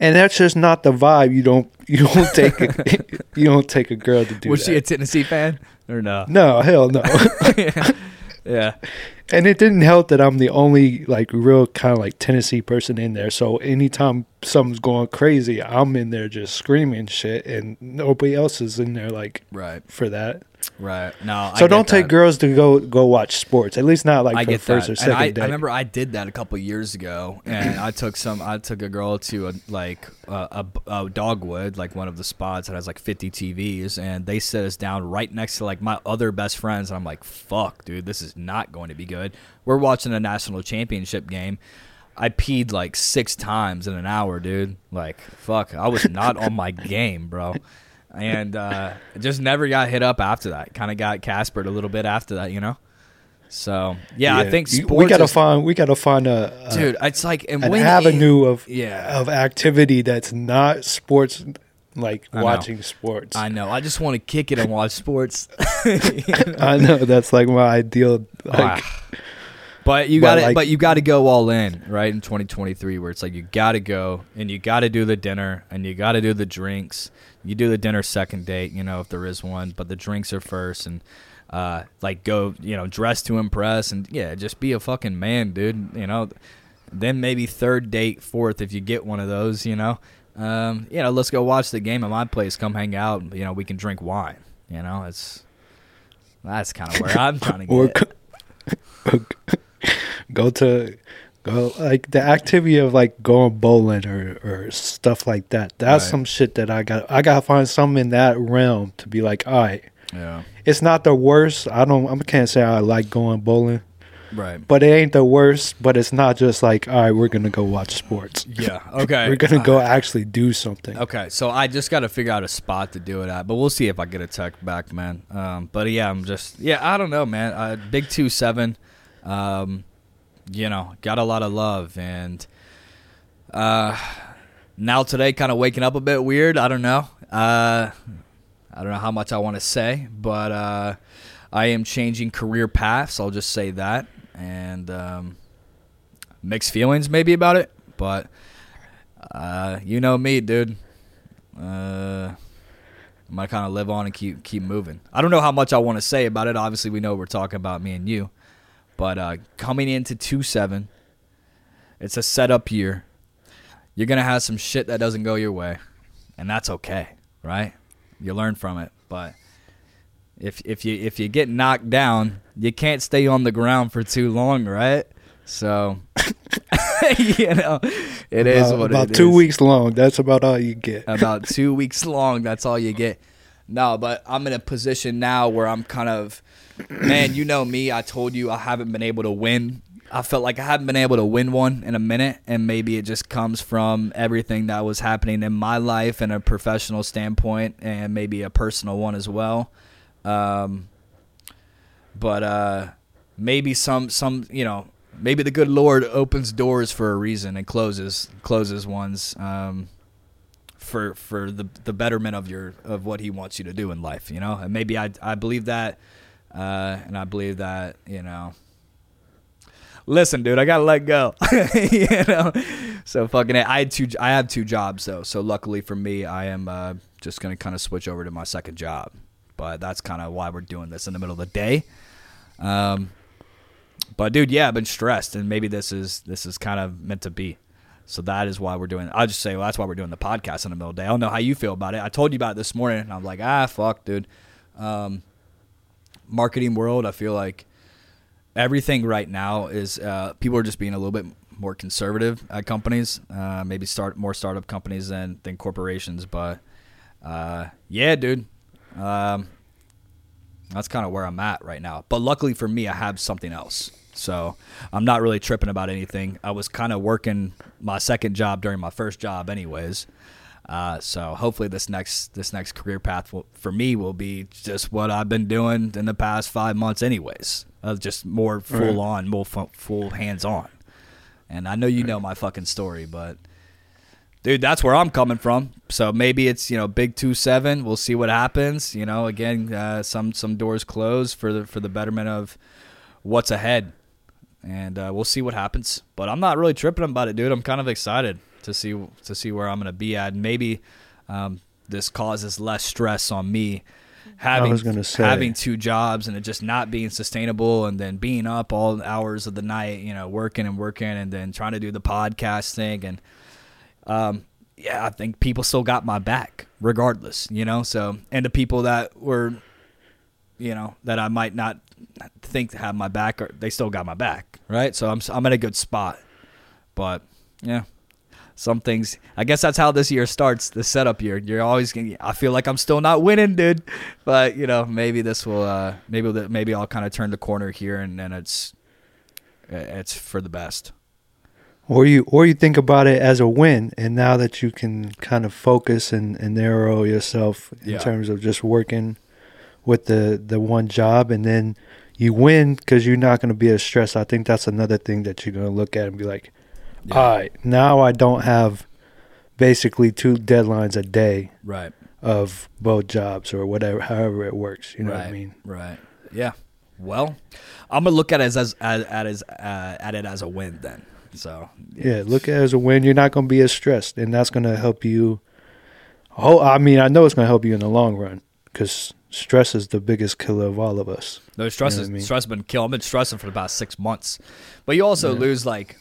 and that's just not the vibe. You don't you don't take a, you don't take a girl to do Was that. she a Tennessee fan or no? no, hell no. yeah. and it didn't help that I'm the only like real kind of like Tennessee person in there. So anytime something's going crazy, I'm in there just screaming shit, and nobody else is in there like Right. for that. Right. No. So don't take that. girls to go go watch sports. At least not like I for get first that. or second and I. I remember I did that a couple years ago, and I took some. I took a girl to a like a, a, a dogwood, like one of the spots that has like 50 TVs, and they set us down right next to like my other best friends, and I'm like, "Fuck, dude, this is not going to be good." We're watching a national championship game. I peed like six times in an hour, dude. Like, fuck, I was not on my game, bro. And uh, just never got hit up after that. Kind of got Caspered a little bit after that, you know. So yeah, I think sports. we gotta is- find we gotta find a, a dude. It's like and an avenue of yeah. of activity that's not sports, like I know. watching sports. I know. I just want to kick it and watch sports. I know that's like my ideal. Like, Ah. But you got to like- but you got to go all in, right? In 2023 where it's like you got to go and you got to do the dinner and you got to do the drinks. You do the dinner second date, you know, if there is one, but the drinks are first and uh like go, you know, dress to impress and yeah, just be a fucking man, dude, you know. Then maybe third date, fourth if you get one of those, you know. Um, you know, let's go watch the game at my place, come hang out, you know, we can drink wine, you know. It's that's kind of where I'm trying to or get. go, go to go like the activity of like going bowling or or stuff like that. That's Right. some shit that I got. I gotta find something in that realm to be like, all right, yeah. it's not the worst. I don't. I can't say I like going bowling, Right. but it ain't the worst. But it's not just like, all right, we're gonna go watch sports. Yeah. Okay. We're gonna go actually do something. Okay, so I just got to figure out a spot to do it at, but we'll see if I get a tech back, man. Um, but yeah, I'm just yeah, I don't know, man. Uh, big two seven, um, you know, got a lot of love, and uh, now today, kind of waking up a bit weird. I don't know. Uh, I don't know how much I want to say, but uh, I am changing career paths. I'll just say that, and um, mixed feelings maybe about it, but uh, you know me, dude. Uh, I'm gonna kind of live on and keep keep moving. I don't know how much I want to say about it. Obviously, we know we're talking about me and you, but uh, coming into two seven, it's a setup year. You're gonna have some shit that doesn't go your way, and that's okay, right? You learn from it, but if if you if you get knocked down, you can't stay on the ground for too long, right? So, you know, it is about, what about it two is weeks long. That's about all you get. about two weeks long. That's all you get. No, but I'm in a position now where I'm kind of, man, you know me. I told you I haven't been able to win. I felt like I haven't been able to win one in a minute, and maybe it just comes from everything that was happening in my life in a professional standpoint, and maybe a personal one as well. Um, but uh, maybe some some you know maybe the good Lord opens doors for a reason and closes closes ones. Um, for for the the betterment of your of what he wants you to do in life, you know. And maybe I I believe that, uh, and I believe that you know. Listen, dude, I gotta let go. you know, so fucking. It. I had two. I have two jobs though. So luckily for me, I am uh, just gonna kind of switch over to my second job. But that's kind of why we're doing this in the middle of the day. Um, but dude, yeah, I've been stressed, and maybe this is this is kind of meant to be. So that is why we're doing. I'll just say, well, that's why we're doing the podcast in the middle of the day. I don't know how you feel about it. I told you about it this morning, and I'm like, ah, fuck, dude. Um, marketing world, I feel like everything right now is uh, people are just being a little bit more conservative at companies. Uh, maybe start more startup companies than than corporations. But uh, yeah, dude. Um, that's kind of where I'm at right now. But luckily for me, I have something else. So I'm not really tripping about anything. I was kind of working my second job during my first job, anyways. Uh, so hopefully this next this next career path will, for me will be just what I've been doing in the past five months, anyways. Uh, just more full on, more fu- full hands on. And I know you know my fucking story, but dude, that's where I'm coming from. So maybe it's you know big two seven. We'll see what happens. You know, again, uh, some some doors close for the for the betterment of what's ahead, and uh, we'll see what happens. But I'm not really tripping about it, dude. I'm kind of excited to see to see where I'm gonna be at. And maybe um, this causes less stress on me having was gonna say. having two jobs and it just not being sustainable and then being up all hours of the night, you know, working and working and then trying to do the podcast thing and um yeah, I think people still got my back regardless, you know. So and the people that were you know, that I might not think have my back or they still got my back, right? So I'm I'm in a good spot. But yeah, some things. I guess that's how this year starts. The setup year. You're always. Gonna, I feel like I'm still not winning, dude. But you know, maybe this will. Uh, maybe maybe I'll kind of turn the corner here, and then it's it's for the best. Or you or you think about it as a win, and now that you can kind of focus and, and narrow yourself in Yeah. terms of just working with the the one job, and then you win because you're not going to be as stressed. I think that's another thing that you're going to look at and be like, Yeah. all right, now I don't have basically two deadlines a day Right. of both jobs or whatever, however it works. You know right. what I mean? Right. Yeah. Well, I'm gonna look at it as, as at, at as uh, at it as a win then. So Yeah, look at it as a win. You're not going to be as stressed, and that's going to help you. Oh, I mean, I know it's going to help you in the long run because stress is the biggest killer of all of us. No stress You know is I mean? stress has been killing. I've been stressing for the past six months, but you also Yeah. lose like.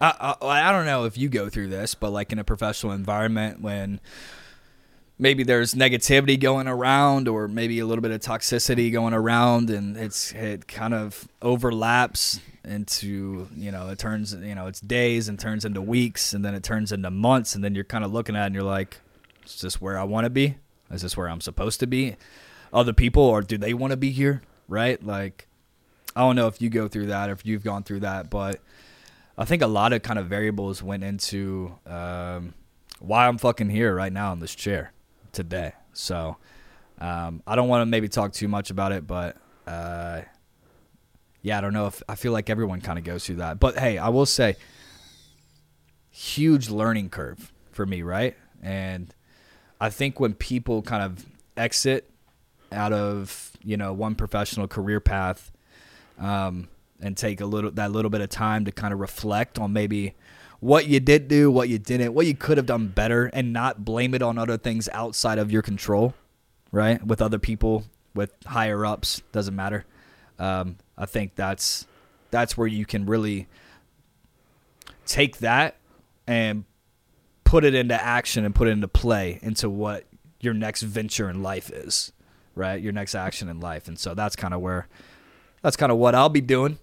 I, I I don't know if you go through this, but like in a professional environment when maybe there's negativity going around or maybe a little bit of toxicity going around and it's it kind of overlaps into you know it turns you know it's days and turns into weeks and then it turns into months and then you're kind of looking at it and you're like is this where I want to be is this where I'm supposed to be other people or do they want to be here right like I don't know if you go through that or if you've gone through that, but I think a lot of kind of variables went into um, why I'm fucking here right now in this chair today. So um, I don't want to maybe talk too much about it, but uh, yeah, I don't know if I feel like everyone kind of goes through that. But hey, I will say, huge learning curve for me, right? And I think when people kind of exit out of you know one professional career path um, and take a little that little bit of time to kind of reflect on maybe what you did do, what you didn't, what you could have done better, and not blame it on other things outside of your control, right? With other people, with higher ups, doesn't matter. Um, I think that's that's where you can really take that and put it into action and put it into play into what your next venture in life is, right? Your next action in life. And so that's kind of where that's kind of what I'll be doing.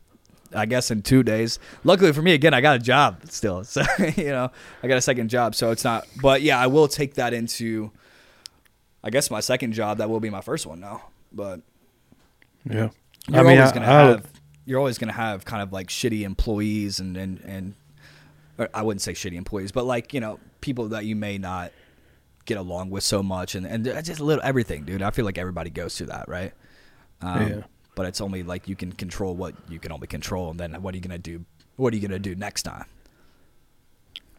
I guess in two days. Luckily for me, again, I got a job still, so you know I got a second job, so it's not. But yeah, I will take that into. I guess my second job that will be my first one now, but Yeah. you're I mean, always gonna I- have you're always gonna have kind of like shitty employees and and and or I wouldn't say shitty employees, but like you know people that you may not get along with so much, and and just a little everything, dude. I feel like everybody goes through that, right? Um, Yeah. But it's only like you can control what you can only control, and then what are you gonna do? What are you gonna do next time?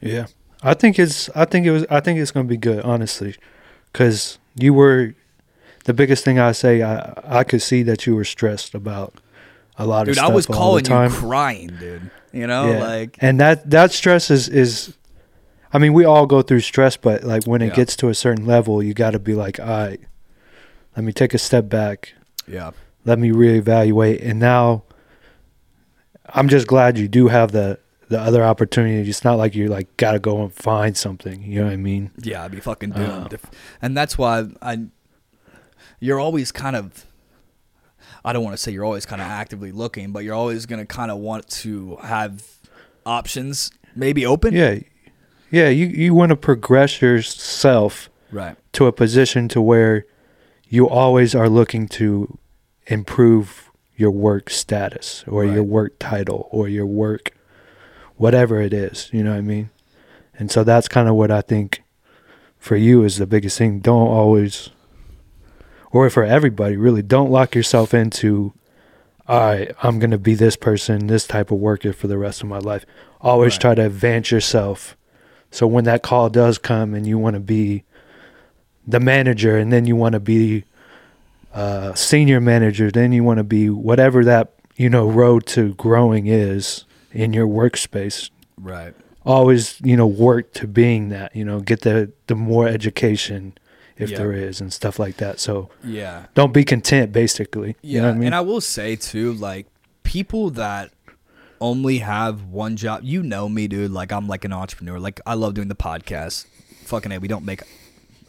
Yeah, I think it's. I think it was. I think it's going to be good, honestly, because you were the biggest thing I say. I I could see that you were stressed about a lot Dude, of I stuff was all calling the time. you crying, dude. You know, yeah. like and that that stress is is. I mean, we all go through stress, but like when it Yeah. gets to a certain level, you got to be like, all right, let me take a step back. yeah, let me reevaluate and now i'm just glad you do have the the other opportunity it's not like you like gotta go and find something you know what i mean Yeah, I'd be fucking Uh. doomed. if, and that's why I. You're always kind of. I don't want to say you're always kind of actively looking, but you're always gonna kind of want to have options maybe open. yeah yeah you you want to progress yourself Right. to a position to where you always are looking to improve your work status or your work title or your work whatever it is you know what i mean and so that's kind of what i think for you is the biggest thing don't always or for everybody really don't lock yourself into all right i'm going to be this person this type of worker for the rest of my life always Right. try to advance yourself so when that call does come and you want to be the manager and then you want to be uh, senior manager then you want to be whatever that you know road to growing is in your workspace Right. always you know work to being that you know get the the more education if Yeah. there is and stuff like that so Yeah. don't be content basically you Yeah, know what i mean and I will say too, like people that only have one job. You know me, dude. Like I'm like an entrepreneur. Like I love doing the podcast. Fucking a, we don't make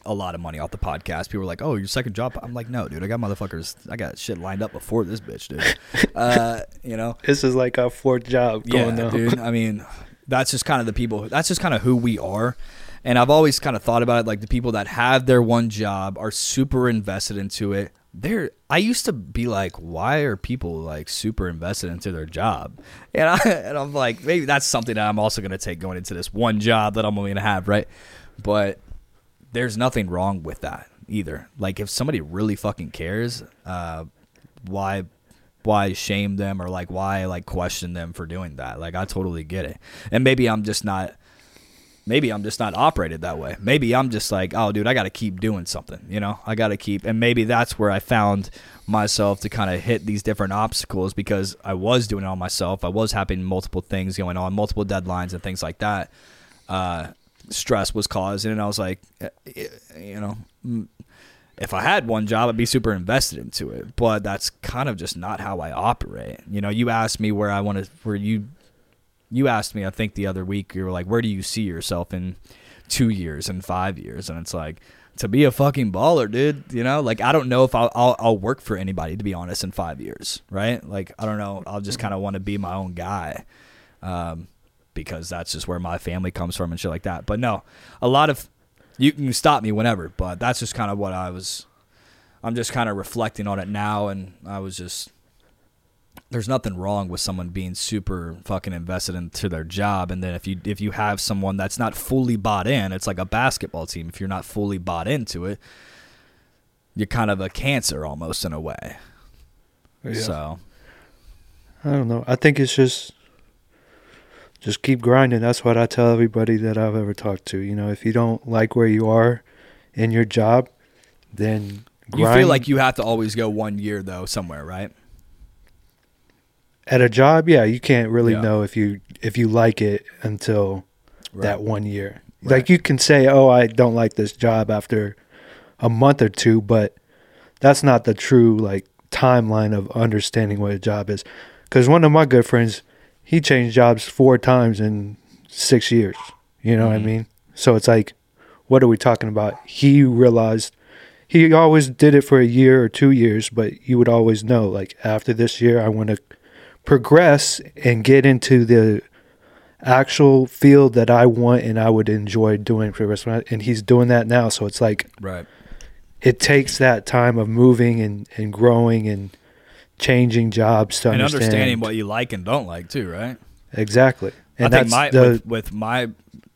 a lot of money off the podcast. People are like, "Oh, your second job." I'm like, "No, dude. I got motherfuckers. I got shit lined up before this bitch, dude." uh, you know. this is like our fourth job Yeah, going on dude. I mean, that's just kind of the people. That's just kind of who we are. And I've always kind of thought about it like the people that have their one job are super invested into it. They're. I used to be like, why are people like super invested into their job? And I and I'm like, maybe that's something that I'm also gonna take going into this one job that I'm only gonna have, right? But there's nothing wrong with that either. Like if somebody really fucking cares, uh, why why shame them or like why like question them for doing that? Like I totally get it. And maybe I'm just not maybe I'm just not operated that way. Maybe I'm just like, oh dude, I got to keep doing something, you know? I got to keep and maybe that's where I found myself to kind of hit these different obstacles because I was doing it on myself. I was having multiple things going on, multiple deadlines and things like that. Uh stress was caused and I was like eh, eh, you know, mm, if I had one job, I'd be super invested into it. But that's kind of just not how I operate. You know, you asked me where I want to, where you, you asked me, I think the other week, you were like, where do you see yourself in two years and five years? And it's like, to be a fucking baller, dude. You know, like I don't know if I'll, I'll, I'll work for anybody, to be honest, in five years, right? Like, I don't know. I'll just kind of want to be my own guy. Um, because that's just where my family comes from and shit like that. But no, a lot of you can stop me whenever, but that's just kind of what I was. I'm just kind of reflecting on it now, and I was just there's nothing wrong with someone being super fucking invested into their job and then if you if you have someone that's not fully bought in it's like a basketball team if you're not fully bought into it you're kind of a cancer almost in a way Yeah. so I don't know. I think it's just just keep grinding. That's what I tell everybody that I've ever talked to. You know, if you don't like where you are in your job, then you feel like you have to always go one year though somewhere right at a job. Yeah, you can't really Yeah. know if you if you like it until that one year. Right. Like you can say, "Oh, I don't like this job" after a month or two, but that's not the true like timeline of understanding what a job is. Because one of my good friends, he changed jobs four times in six years. You know what I Mhm. mean? So it's like, what are we talking about? He realized he always did it for a year or two years, but you would always know, like after this year, I want to progress and get into the actual field that I want and I would enjoy doing for the rest of my and he's doing that now. So it's like right it takes that time of moving and, and growing and changing jobs to and understand understanding what you like and don't like too right exactly. And I think my the with, with my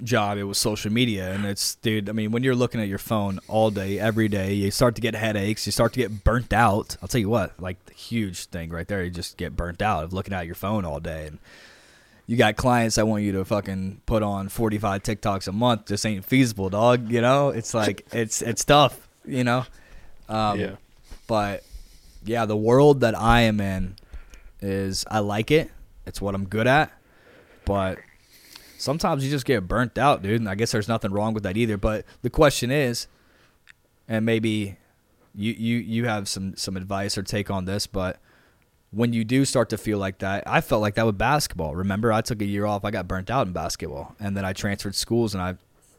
job it was social media and it's dude I mean when you're looking at your phone all day every day you start to get headaches you start to get burnt out I'll tell you what like the huge thing right there you just get burnt out of looking at your phone all day and you got clients that want you to fucking put on 45 TikToks a month just ain't feasible dog you know it's like it's it's tough you know um, yeah. but yeah, the world that I am in is I like it. It's what I'm good at. But sometimes you just get burnt out, dude. And I guess there's nothing wrong with that either. But the question is, and maybe you you you have some some advice or take on this, but when you do start to feel like that, I felt like that with basketball. Remember, I took a year off. I got burnt out in basketball, and then I transferred schools and I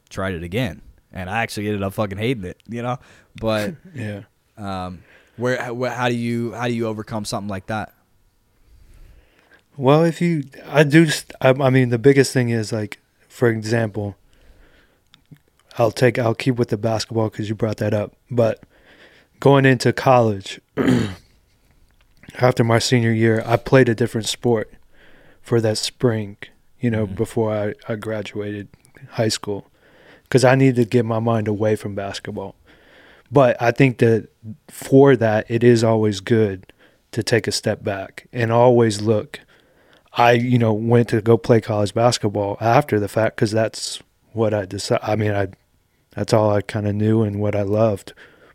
tried it again, and I actually ended up fucking hating it, you know. But Yeah. um, where, where how do you how do you overcome something like that? Well, if you, I do. st- I, I mean, the biggest thing is like, for example, I'll take, I'll keep with the basketball because you brought that up. But going into college, after my senior year, I played a different sport for that spring. You know, Mhm. before I, I graduated high school, because I needed to get my mind away from basketball. But I think that for that, it is always good to take a step back and always look. I, you know, went to go play college basketball after the fact because that's what I decided. I mean, I, that's all I kind of knew and what I loved.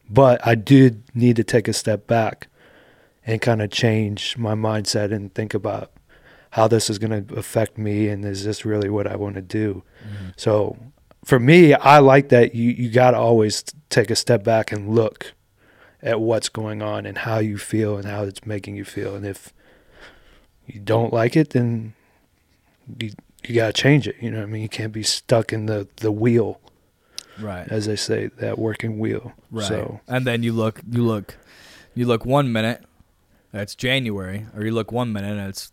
But I did need to take a step back and kind of change my mindset and think about how this is going to affect me and is this really what I want to do. Mm-hmm. So for me, I like that you you got to always take a step back and look at what's going on and how you feel and how it's making you feel. And if you don't like it, then you you got to change it. You know what I mean? You can't be stuck in the the wheel, Right. as they say, that working wheel. Right. So and then you look you look you look one minute, it's January, or you look one minute and it's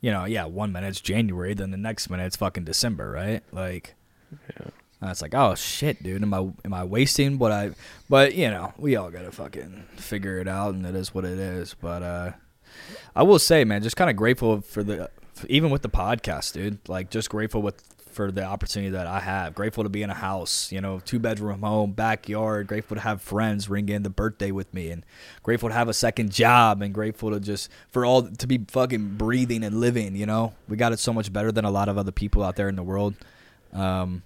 you know, yeah, one minute it's January, then the next minute it's fucking December, right? Like Yeah. and it's like, oh shit, dude, am I am I wasting what I but you know, we all gotta fucking figure it out and it is what it is. But uh I will say, man, just kinda grateful for the even with the podcast, dude. Like just grateful with for the opportunity that I have. Grateful to be in a house, you know, two bedroom home, backyard. Grateful to have friends ring in the birthday with me, and grateful to have a second job, and grateful to just for all to be fucking breathing and living. You know, we got it so much better than a lot of other people out there in the world. Um,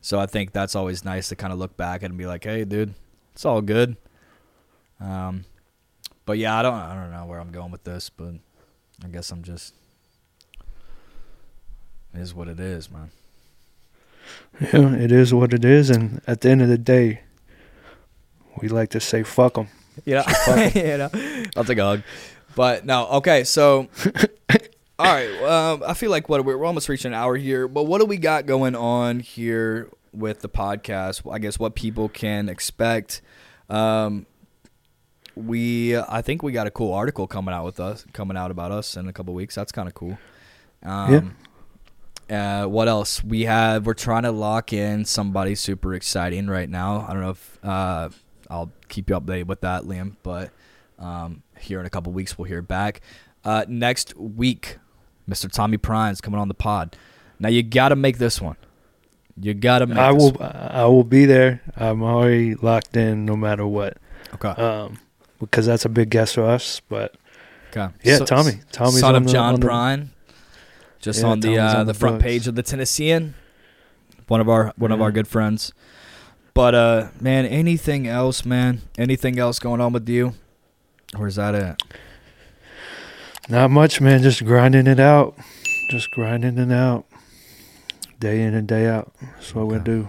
so I think that's always nice to kind of look back and be like, hey, dude, it's all good. Um, but yeah, I don't, I don't know where I'm going with this, but I guess I'm just it is what it is, man. yeah, it is what it is. And at the end of the day, we like to say "fuck them." Yeah, you know, I'll take a hug. But no, okay. So, all right. Um, I feel like what we're, we're almost reaching an hour here. But what do we got going on here with the podcast? I guess what people can expect. Um, we, I think we got a cool article coming out with us, coming out about us in a couple weeks. That's kind of cool. Um, Uh, what else? We have. We're trying to lock in somebody super exciting right now. I don't know if uh, I'll keep you updated with that, Liam. But Um, here in a couple weeks, we'll hear back. Uh, next week, Mr. Tommy Prine's coming on the pod. Now you got to make this one. You got to. I will. one. I will be there. I'm already locked in, no matter what. Okay. Um, because that's a big guess for us. But okay. yeah, So- Tommy. Tommy's son on of the- John on the- Prine, just Yeah, on the uh, on the, the front page of the Tennessean. One of our one of our good friends. But uh, man, anything else, man? Anything else going on with you? Or is that it? Not much, man. Just grinding it out. Just grinding it out. Day in and day out. That's what we Okay. do.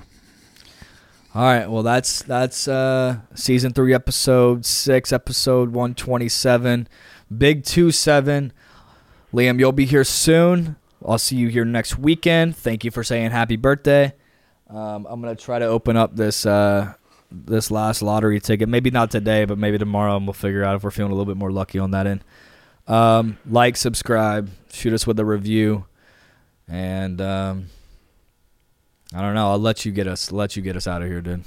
All right. Well, that's that's uh, season three, episode six, episode one twenty seven, big two seven. Liam, you'll be here soon. I'll see you here next weekend. Thank you for saying happy birthday. Um, I'm gonna try to open up this uh, this last lottery ticket. Maybe not today, but maybe tomorrow, and we'll figure out if we're feeling a little bit more lucky on that end. Um, like, subscribe, shoot us with a review, and um, I don't know. I'll let you get us let you get us out of here, dude.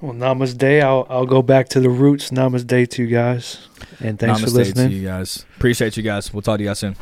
Well, Namaste. I'll I'll go back to the roots. Namaste to you guys. And thanks for Namaste listening. to you guys. Appreciate you guys. We'll talk to you guys soon.